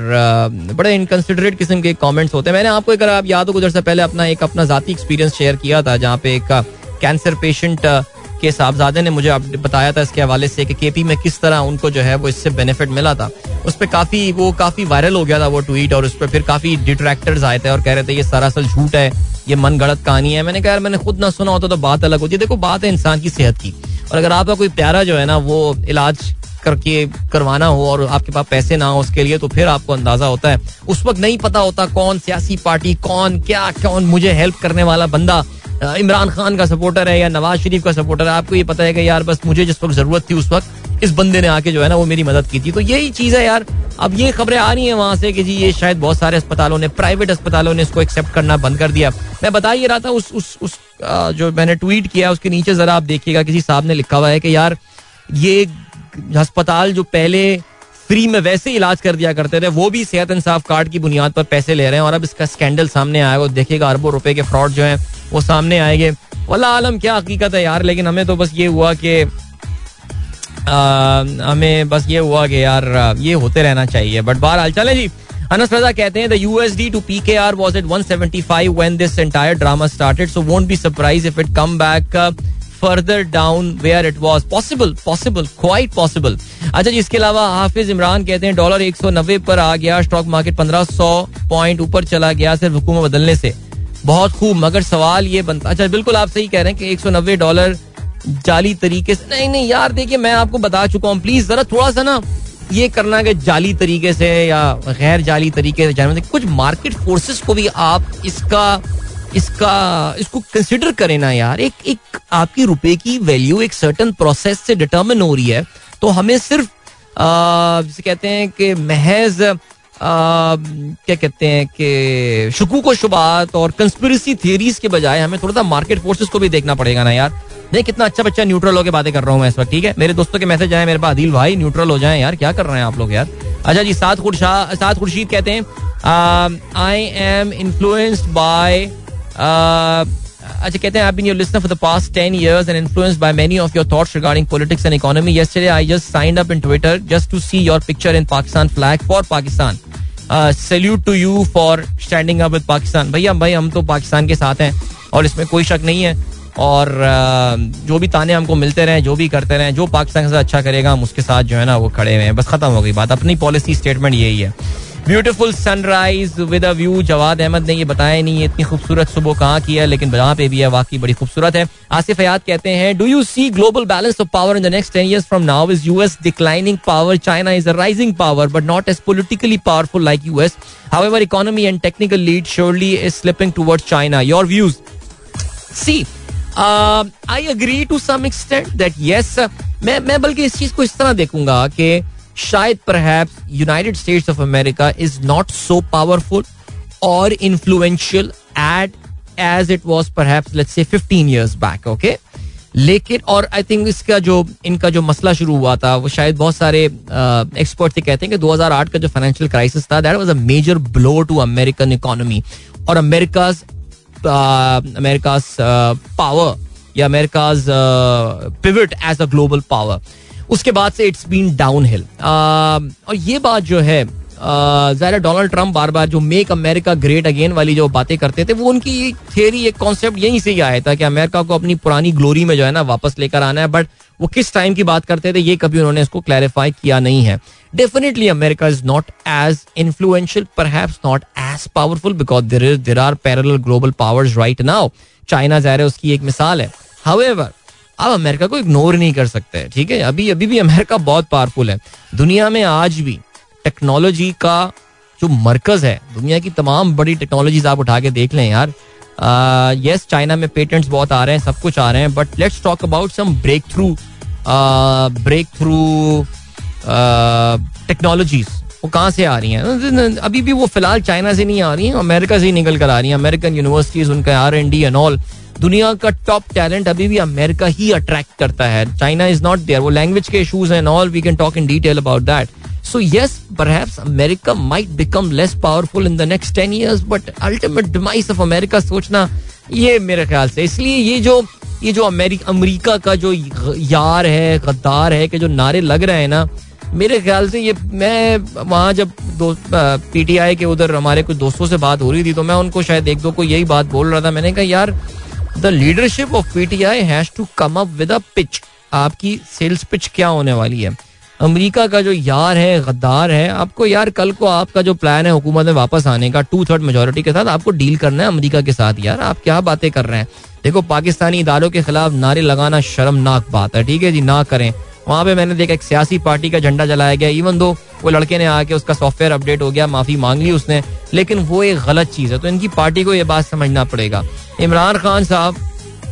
बड़े इनकन्सिडरेट किस्म के कमेंट्स होते हैं। मैंने आपको अगर आप याद हो गुजर से पहले अपना एक अपना जाती एक्सपीरियंस शेयर किया था, जहाँ पे एक कैंसर पेशेंट के साहबजादे ने मुझे बताया था इसके हवाले से कि केपी में किस तरह उनको जो है वो इससे बेनिफिट मिला था। उस पर काफ़ी, वो काफ़ी वायरल हो गया था वो ट्वीट और उस पर फिर काफ़ी डिट्रैक्टर्स आए थे और कह रहे थे, ये सरासल झूठ है, ये मन गढ़त कहानी है। मैंने कहा, यार, मैंने खुद ना सुना होता तो बात अलग होती है। देखो, बात है इंसान की सेहत की। और अगर आपका कोई प्यारा जो है ना, वो इलाज करके करवाना हो और आपके पास पैसे ना हो उसके लिए तो फिर आपको अंदाज़ा होता है। उस वक्त नहीं पता होता कौन सियासी पार्टी, कौन क्या, कौन मुझे हेल्प करने वाला बंदा। इमरान खान का सपोर्टर है या नवाज़ शरीफ का सपोर्टर है, आपको ये पता है कि यार बस मुझे जिस वक्त ज़रूरत थी उस वक्त, इस बंदे ने आके जो है ना वो मेरी मदद की थी। तो यही चीज़ है यार। अब ये खबरें आ रही हैं वहाँ से कि जी ये शायद बहुत सारे अस्पतालों ने प्राइवेट अस्पतालों ने इसको एक्सेप्ट करना बंद कर दिया। मैं बता ही रहा था उस उस उस जो मैंने ट्वीट किया, उसके नीचे जरा आप देखिएगा किसी साहब ने लिखा हुआ है कि यार ये अस्पताल जो पहले फ्री में वैसे इलाज कर दिया करते थे, वो भी सेहत इंसाफ कार्ड की बुनियाद पर पैसे ले रहे हैं। और अब इसका स्कैंडल सामने आएगा देखिएगा, अरबों रुपए के फ्रॉड जो है, वो सामने आएँगे। वल्ला आलम, क्या हकीकत है यार, लेकिन हमें तो बस ये हुआ कि हमें बस ये हुआ कि यार, ये होते रहना चाहिए। बट बहरहाल, चले जी। अनस रजा कहते हैं the USD to PKR was at 175 when this entire drama started so won't be surprise if it come back further down where it was possible possible quite possible अच्छा जी, इसके अलावा हाफिज इमरान कहते हैं डॉलर एक सौ नब्बे पर आ गया स्टॉक मार्केट पंद्रह सौ पॉइंट ऊपर चला गया सिर्फ़ हुकूमत बदलने से। बहुत खूब, मगर सवाल ये बनता अच्छा बिल्कुल आप सही कह रहे हैं कि एक सौ नब्बे डॉलर जाली तरीके से, नहीं नहीं यार देखिए मैं आपको बता चुका हूँ प्लीज़ जरा थोड़ा सा ना ये करना कि जाली तरीके से या गैर जाली तरीके से, जाने कुछ मार्केट फोर्सेस को भी आप इसका इसका, इसको कंसिडर करें ना यार। एक एक आपकी रुपए की वैल्यू एक सर्टन प्रोसेस से डिटर्मिन हो रही है तो हमें सिर्फ़ जिसे कहते हैं कि महज क्या कहते हैं कि शकूक व शुबात और कंस्पिरसी थियरीज के बजाय हमें थोड़ा सा मार्केट फोर्सेस को भी देखना पड़ेगा ना यार। नहीं, कितना अच्छा बच्चा न्यूट्रल होकर बातें कर रहा हूँ मैं इस वक्त, ठीक है? मेरे दोस्तों के मैसेज आए, मेरे पास आदिल भाई न्यूट्रल हो जाए यार। क्या कर रहे हैं आप लोग यार? अच्छा जी, सात खुर्शा, सात खुर्शीद कहते हैं आई एम इन्फ्लुएंस्ड बाय अच्छा कहते हैं your listener for the past ten years and influence by many of your thoughts regarding politics and economy ये I just sign up in Twitter just to see your picture in Pakistan flag for Pakistan salute to you for standing up with Pakistan भैया, भाई, हम तो पाकिस्तान के साथ हैं और इसमें कोई शक नहीं है। और uh, जो भी ताने हमको मिलते रहे, जो भी करते रहे, जो पाकिस्तान के साथ अच्छा करेगा, हम उसके साथ जो है ना वो खड़े हुए हैं। बस खत्म हो गई बात। अपनी पॉलिसी स्टेटमेंट यही है। Beautiful sunrise with a view Jawad Ahmed ने ये बताया नहीं इतनी खूबसूरत सुबह कहाँ की है, लेकिन जहाँ पे भी है, वाकई बड़ी खूबसूरत है। आसिफ हयात कहते हैं do you see global balance of power in the next ten years from now is US declining power China is a rising power but not as politically powerful like US however economy and technical lead surely is slipping towards China your views see I agree to some extent that yes मैं मैं बल्कि इस चीज़ को इस तरह देखूँगा कि शायद perhaps United States of America is not so powerful और influential at as it was perhaps let's say 15 years back okay लेकिन, और आई थिंक इसका जो, इनका जो मसला शुरू हुआ था, वो शायद बहुत सारे एक्सपर्ट से कहते हैं कि 2008 का जो फाइनेंशियल क्राइसिस था that was a major blow to American economy और अमेरिकाज अमेरिकाज पावर या America's pivot as a global power उसके बाद से इट्स बीन डाउन हिल और ये बात जो है ज़ाहिर डोनाल्ड ट्रंप बार बार जो मेक अमेरिका ग्रेट अगेन वाली जो बातें करते थे, वो उनकी थियरी एक कॉन्सेप्ट यहीं से ही आया था कि अमेरिका को अपनी पुरानी ग्लोरी में जो है ना वापस लेकर आना है बट वो किस टाइम की बात करते थे, ये कभी उन्होंने इसको क्लैरिफाई किया नहीं है. Definitely America is not as influential पर not as powerful because there is there are parallel global powers right now China ज़ाहिर, उसकी एक मिसाल है. हाउएवर आप अमेरिका को इग्नोर नहीं कर सकते, ठीक है? अभी अभी भी अमेरिका बहुत पावरफुल है। दुनिया में आज भी टेक्नोलॉजी का जो मरकज है, दुनिया की तमाम बड़ी टेक्नोलॉजीज़ आप उठा के देख लें यार। यस चाइना में पेटेंट्स बहुत आ रहे हैं, सब कुछ आ रहे हैं but let's talk about some breakthrough breakthrough technologies वो कहाँ से आ रही हैं? अभी भी वो फ़िलहाल चाइना से नहीं आ रही हैं, अमेरिका से ही निकल कर आ रही हैं। अमेरिकन यूनिवर्सिटीज उनका R and D and D and all दुनिया का टॉप टैलेंट अभी भी अमेरिका ही अट्रैक्ट करता है। चाइना इज़ नॉट देयर वो लैंग्वेज के issues and all we can talk in detail about that so yes perhaps America might become less powerful in the next ten years but ultimate demise of America सोचना, ये मेरे ख्याल से। इसलिए ये जो ये जो अमेरिका का जो यार है, गद्दार है, कि जो नारे लग रहे हैं ना मेरे ख्याल से ये, मैं वहाँ जब दोस्त पीटीआई के उधर हमारे कुछ दोस्तों से बात हो रही थी तो मैं उनको शायद एक दो को यही बात बोल रहा था। मैंने कहा, यार the leadership of PTI has to come up with a pitch आपकी सेल्स पिच क्या होने वाली है? अमेरिका का जो यार है, गद्दार है, आपको यार कल को आपका जो प्लान है हुकूमत में वापस आने का टू थर्ड मेजोरिटी के साथ आपको डील करना है अमेरिका के साथ। यार, आप क्या बातें कर रहे हैं? देखो, पाकिस्तानी इदारों के खिलाफ नारे लगाना शर्मनाक बात है। ठीक है जी, ना करें। वहाँ पे मैंने देखा एक सियासी पार्टी का झंडा जलाया गया। इवन दो वो लड़के ने आके उसका सॉफ्टवेयर अपडेट हो गया, माफ़ी मांग ली उसने, लेकिन वो एक गलत चीज़ है। तो इनकी पार्टी को ये बात समझना पड़ेगा। इमरान खान साहब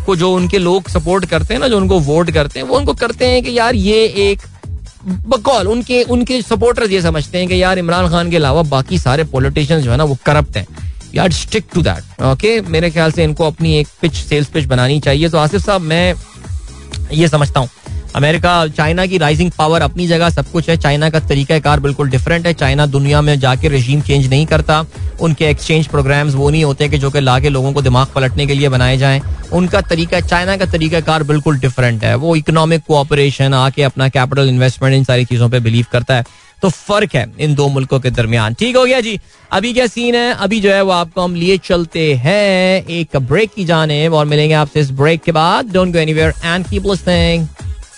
को जो उनके लोग सपोर्ट करते हैं ना, जो उनको वोट करते हैं, वो उनको करते हैं कि यार ये एक बकौल, उनके उनके सपोर्टर्स ये समझते हैं कि यार इमरान खान के अलावा बाकी सारे पॉलिटिशियंस जो है ना, वो करप्ट हैं। यार स्टिक टू दैट ओके मेरे ख्याल से इनको अपनी एक पिच सेल्स पिच बनानी चाहिए। तो आसिफ साहब, मैं ये समझता हूँ। अमेरिका, चाइना की राइजिंग पावर अपनी जगह सब कुछ है। चाइना का तरीका कार बिल्कुल डिफरेंट है। चाइना दुनिया में जाके रजीम चेंज नहीं करता। उनके एक्सचेंज प्रोग्राम्स वो नहीं होते कि जो कि ला के लोगों को दिमाग पलटने के लिए बनाए जाएँ। उनका तरीका, चाइना का तरीका कार बिल्कुल डिफरेंट है। वो इकोनॉमिक कोऑपरेशन आके अपना कैपिटल इन्वेस्टमेंट इन सारी चीज़ों पर बिलीव करता है। तो फ़र्क है इन दो मुल्कों के दरमियान। ठीक हो गया जी। अभी क्या सीन है? अभी जो है वो आपको हम लिए चलते हैं। एक ब्रेक की जाने और मिलेंगे आपसे इस ब्रेक के बाद। Don't go anywhere and keep listening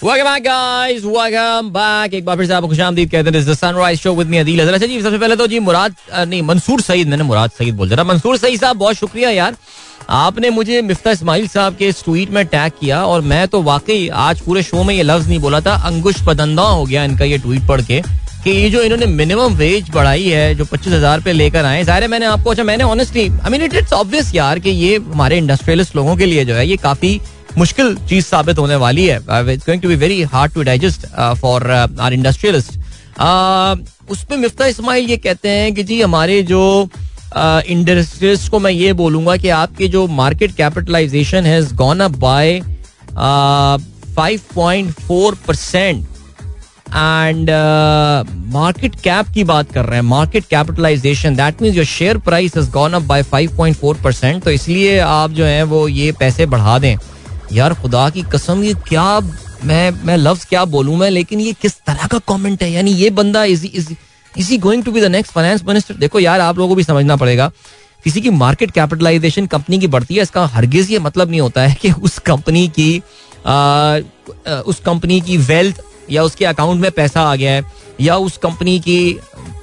एक बार फिर से आपको खुशामदीद कहते हैं sunrise show with me Adeel अच्छा जी सबसे पहले तो जी, मुराद नहीं, मंसूर सईद, मैंने मुराद सईद बोल मंसूर सईद साहब, बहुत शुक्रिया यार। आपने मुझे मिफ्ता इस्माइल साहब के इस ट्वीट में टैग किया और मैं तो वाकई आज पूरे शो में ये लफ्ज नहीं बोला था। अंकुश पदंदा हो गया इनका ये ट्वीट पढ़ के कि ये जो इन्होंने मिनिमम वेज बढ़ाई है, जो पच्चीस हज़ार पे लेकर आए ज़ाहिर है मैंने आपको अच्छा मैंने honestly I mean it it's obvious यार कि ये हमारे इंडस्ट्रियलिस्ट लोगों के लिए जो है, ये काफ़ी मुश्किल चीज़ साबित होने वाली है। It's going to be very hard to digest for our industrialist उसमें मिफ्ता इस्माइल ये कहते हैं कि जी हमारे जो इंडस्ट्रियलिस्ट uh, को मैं ये बोलूँगा कि आपके जो market capitalization has gone up by five point four percent and market cap की बात कर रहे हैं। Market capitalization that means your share price has gone up by 5.4 percent तो इसलिए आप जो है वो ये पैसे बढ़ा दें। यार खुदा की कसम ये क्या मैं मैं लफ्ज क्या बोलूँ मैं लेकिन ये किस तरह का कमेंट है? यानी ये बंदा is going to be the next finance minister देखो यार आप लोगों को भी समझना पड़ेगा किसी की मार्केट कैपिटलाइजेशन कंपनी की बढ़ती है इसका हरगिज ये मतलब नहीं होता है कि उस कंपनी की आ, उस कंपनी की वेल्थ या उसके अकाउंट में पैसा आ गया है या उस कंपनी की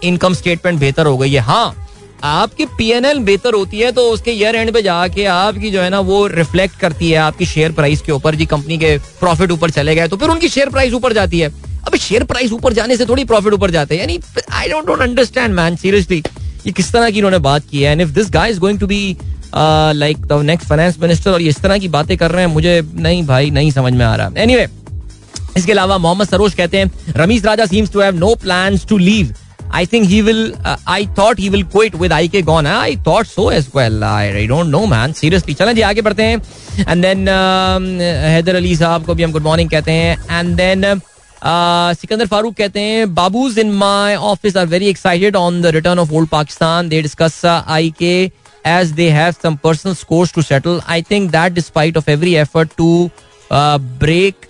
इनकम स्टेटमेंट बेहतर हो गई है। हाँ आपकी पीएनएल बेहतर होती है तो उसके ईयर एंड पे जाके आपकी जो है ना वो रिफ्लेक्ट करती है आपकी शेयर प्राइस के ऊपर जी कंपनी के प्रॉफिट ऊपर चले गए तो फिर उनकी शेयर प्राइस ऊपर जाती है। अब शेयर प्राइस ऊपर जाने से थोड़ी प्रॉफिट ऊपर जाते हैं। यानी I don't don't understand man seriously ये किस तरह की इन्होंने बात की है? And if this guy is going to be like the next finance minister और इस तरह की बातें कर रहे हैं मुझे नहीं भाई नहीं समझ में आ रहा। एनीवे anyway, इसके अलावा मोहम्मद सरोज कहते हैं Ramiz Raja seems to have no plans to leave I think he will. Uh, I thought he will quit with IK gone. I thought so as well. I, I don't know, man. Seriously. चलें जी आगे बढ़ते हैं. And then Haider Ali साहब को भी हम good morning कहते हैं. And then सिकंदर फारूक कहते हैं babus in my office are very excited on the return of old Pakistan they discuss I K as they have some personal scores to settle. I think that despite of every effort to uh, break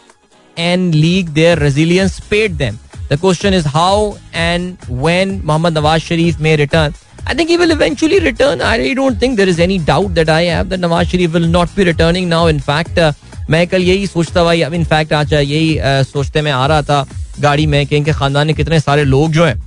and leak their resilience paid them. The question is how and when Muhammad Nawaz Sharif may return. I think he will eventually return. I don't think there is any doubt that I have that Nawaz Sharif will not be returning now. In fact, uh, मैं कल यही सोचता भाई अब in fact आज यही uh, सोचते में आ रहा था गाड़ी में कि इनके खानदान में कितने सारे लोग जो हैं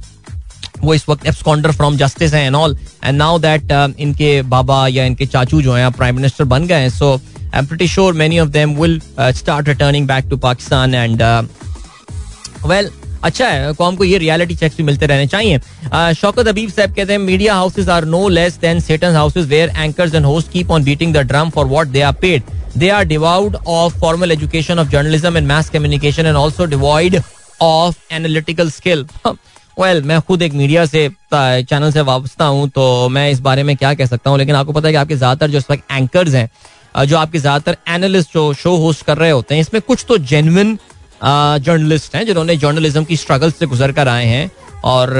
वो इस वक्त एब्सकॉन्डर फ्रॉम जस्टिस हैं and all and now that इनके बाबा या इनके चाचू जो हैं प्राइम मिनिस्टर बन गए हैं so I am pretty sure many of them will start returning back to Pakistan and well अच्छा है, कौम को ये रियलिटी चेक्स भी मिलते रहने चाहिए। शौकत अबीब साहब कहते हैं media houses are no less than Satan houses where anchors and host keep on beating the drum for what they are paid they are devoid of formal education of journalism and mass communication and also devoid of analytical skill well मैं खुद एक media से channel से वाबस्ता हूँ तो मैं इस बारे में क्या कह सकता हूँ? लेकिन आपको पता है कि आपके ज़्यादातर जो इस वक्त एंकर्स हैं जो आपके ज़्यादातर एनालिस्ट जो शो होस्ट कर रहे होते हैं, इसमें कुछ तो जेनविन जर्नलिस्ट हैं जिन्होंने जर्नलिज्म की स्ट्रगल से गुजर कर आए हैं और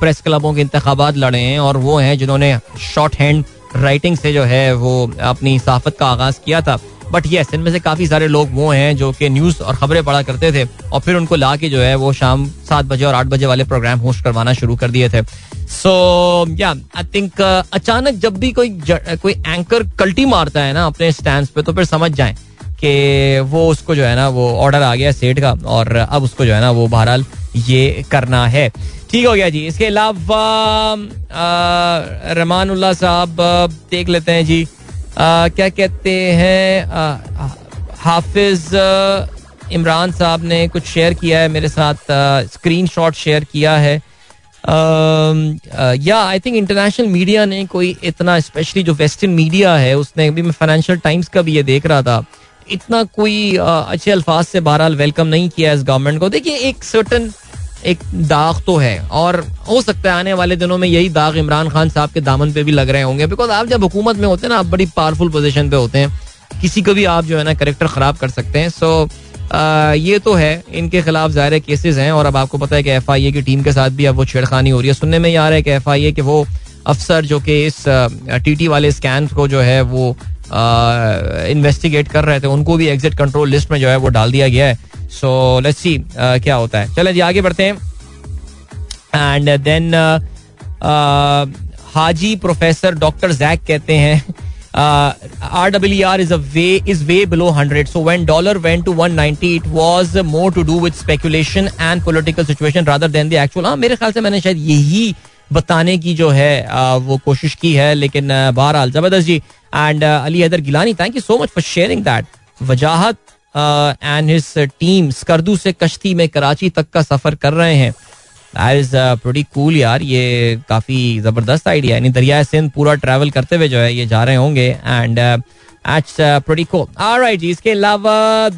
प्रेस क्लबों के इंतबात लड़े हैं और वो हैं जिन्होंने शॉर्ट हैंड राइटिंग से जो है वो अपनी साफत का आगाज़ किया था। बट येस इनमें से काफ़ी सारे लोग वो हैं जो कि न्यूज़ और खबरें पढ़ा करते थे और फिर उनको ला के जो है वो शाम सात बजे और आठ बजे वाले प्रोग्राम होस्ट करवाना शुरू कर दिए थे। सो या आई थिंक अचानक जब भी कोई कोई एंकर कल्टी मारता है ना अपने स्टैंड पे तो फिर समझ जाए। कि वो उसको जो है ना वो ऑर्डर आ गया सेठ का और अब उसको जो है ना वो बहरहाल ये करना है। ठीक हो गया जी। इसके अलावा रमान साहब देख लेते हैं जी। आ, क्या कहते हैं हाफिज इमरान साहब ने कुछ शेयर किया है मेरे साथ स्क्रीन शॉट शेयर किया है। या आई थिंक इंटरनेशनल मीडिया ने कोई इतना स्पेशली जो वेस्टर्न मीडिया है उसने अभी मैं फाइनेंशियल टाइम्स का भी ये देख रहा था। इतना कोई अच्छे अल्फाज से बहरहाल वेलकम नहीं किया इस गवर्नमेंट को। देखिए, एक सर्टन एक दाग तो है और हो सकता है आने वाले दिनों में यही दाग इमरान खान साहब के दामन पे भी लग रहे होंगे। बिकॉज़ आप जब हुकूमत में होते हैं ना, आप बड़ी पावरफुल पोजिशन पे होते हैं। किसी को भी आप जो है ना करेक्टर खराब कर सकते हैं। सो ये तो है, इनके खिलाफ ज़ाहिर केसेस हैं और अब आपको पता है कि एफ़ आई ए की टीम के साथ भी अब वो छेड़खानी हो रही है। सुनने में ये आ रहा है कि एफ़ आई ए के वो अफसर जो कि इस टी टी वाले स्कैन को जो है वो इन्वेस्टिगेट कर रहे थे, उनको भी एग्जिट कंट्रोल लिस्ट में जो है वो डाल दिया गया है। सो लेट्स सी क्या होता है। चले जी, आगे बढ़ते हैं। And then Haji professor doctor Jack कहते हैं R W R is way is way below hundred so when dollar went to one ninety it was more to do with speculation and political situation rather than the actual हाँ मेरे ख्याल से मैंने शायद यही बताने की जो है वो कोशिश की है, लेकिन बहरहाल, ज़बरदस्त जी। And Ali Haider Gilani thank you so much for sharing that Wajahat and his team Skardu से कश्ती में कराची तक का सफ़र कर रहे हैं। इज़ प्रीटी कूल यार, ये काफ़ी ज़बरदस्त आइडिया यानी दरिया सिंध पूरा ट्रैवल करते हुए जो है, ये जा रहे होंगे। एंड इसके अलावा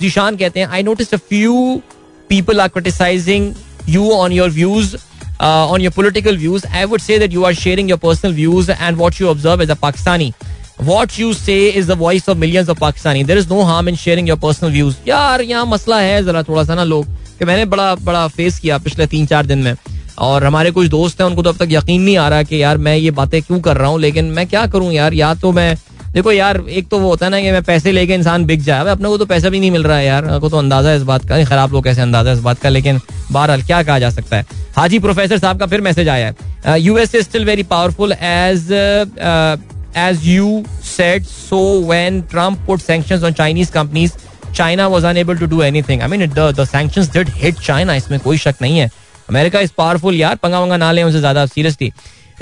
जीशान कहते हैं I notice a few people are criticising you on your views on your political views, I would say that you are sharing your personal views and what you observe as a Pakistani. What you say is the voice of millions of Pakistani. There is no harm in sharing your personal views. यार यहाँ मसला है जरा थोड़ा सा ना लोग कि मैंने बड़ा बड़ा फेस किया पिछले तीन चार दिन में और हमारे कुछ दोस्त हैं उनको तो अब तक यकीन नहीं आ रहा कि यार मैं ये बातें क्यों कर रहा हूँ लेकिन मैं क्या करूँ यार या तो मैं देखो यार, एक तो वो होता है ना कि मैं पैसे लेके इंसान बिक जाए। अपने को तो पैसा भी नहीं मिल रहा है यार को तो अंदाज़ा इस बात का। खराब लोग कैसे अंदाज़ा इस बात का, लेकिन बहरहाल क्या कहा जा सकता है? हाजी, प्रोफेसर साहब का फिर मैसेज आया है। US is still very powerful as as you said so when Trump put sanctions on Chinese companies China was unable to do anything I mean the sanctions did hit China इसमें कोई शक नहीं है। America is powerful यार पंगा वंगा ना लें उनसे ज़्यादा seriously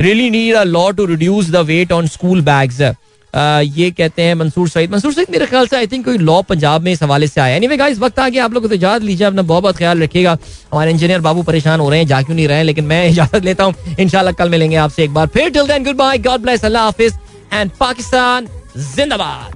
really need a law to reduce the weight on school bags ये कहते हैं मंसूर सईद। मंसूर सईद, मेरे ख्याल से आई थिंक कोई लॉ पंजाब में इस हवाले से आया। एनीवे गाइस वक्त आ गया, आप लोग को इजाज़त लीजिए, अपना बहुत बहुत ख्याल रखिएगा। हमारे इंजीनियर बाबू परेशान हो रहे हैं, जा क्यों नहीं रहे हैं, लेकिन मैं इजाज़त लेता हूँ। इनशाला कल मिलेंगे आपसे एक बार फिर। Till then goodbye God bless Allah Hafiz and Pakistan जिंदाबाद।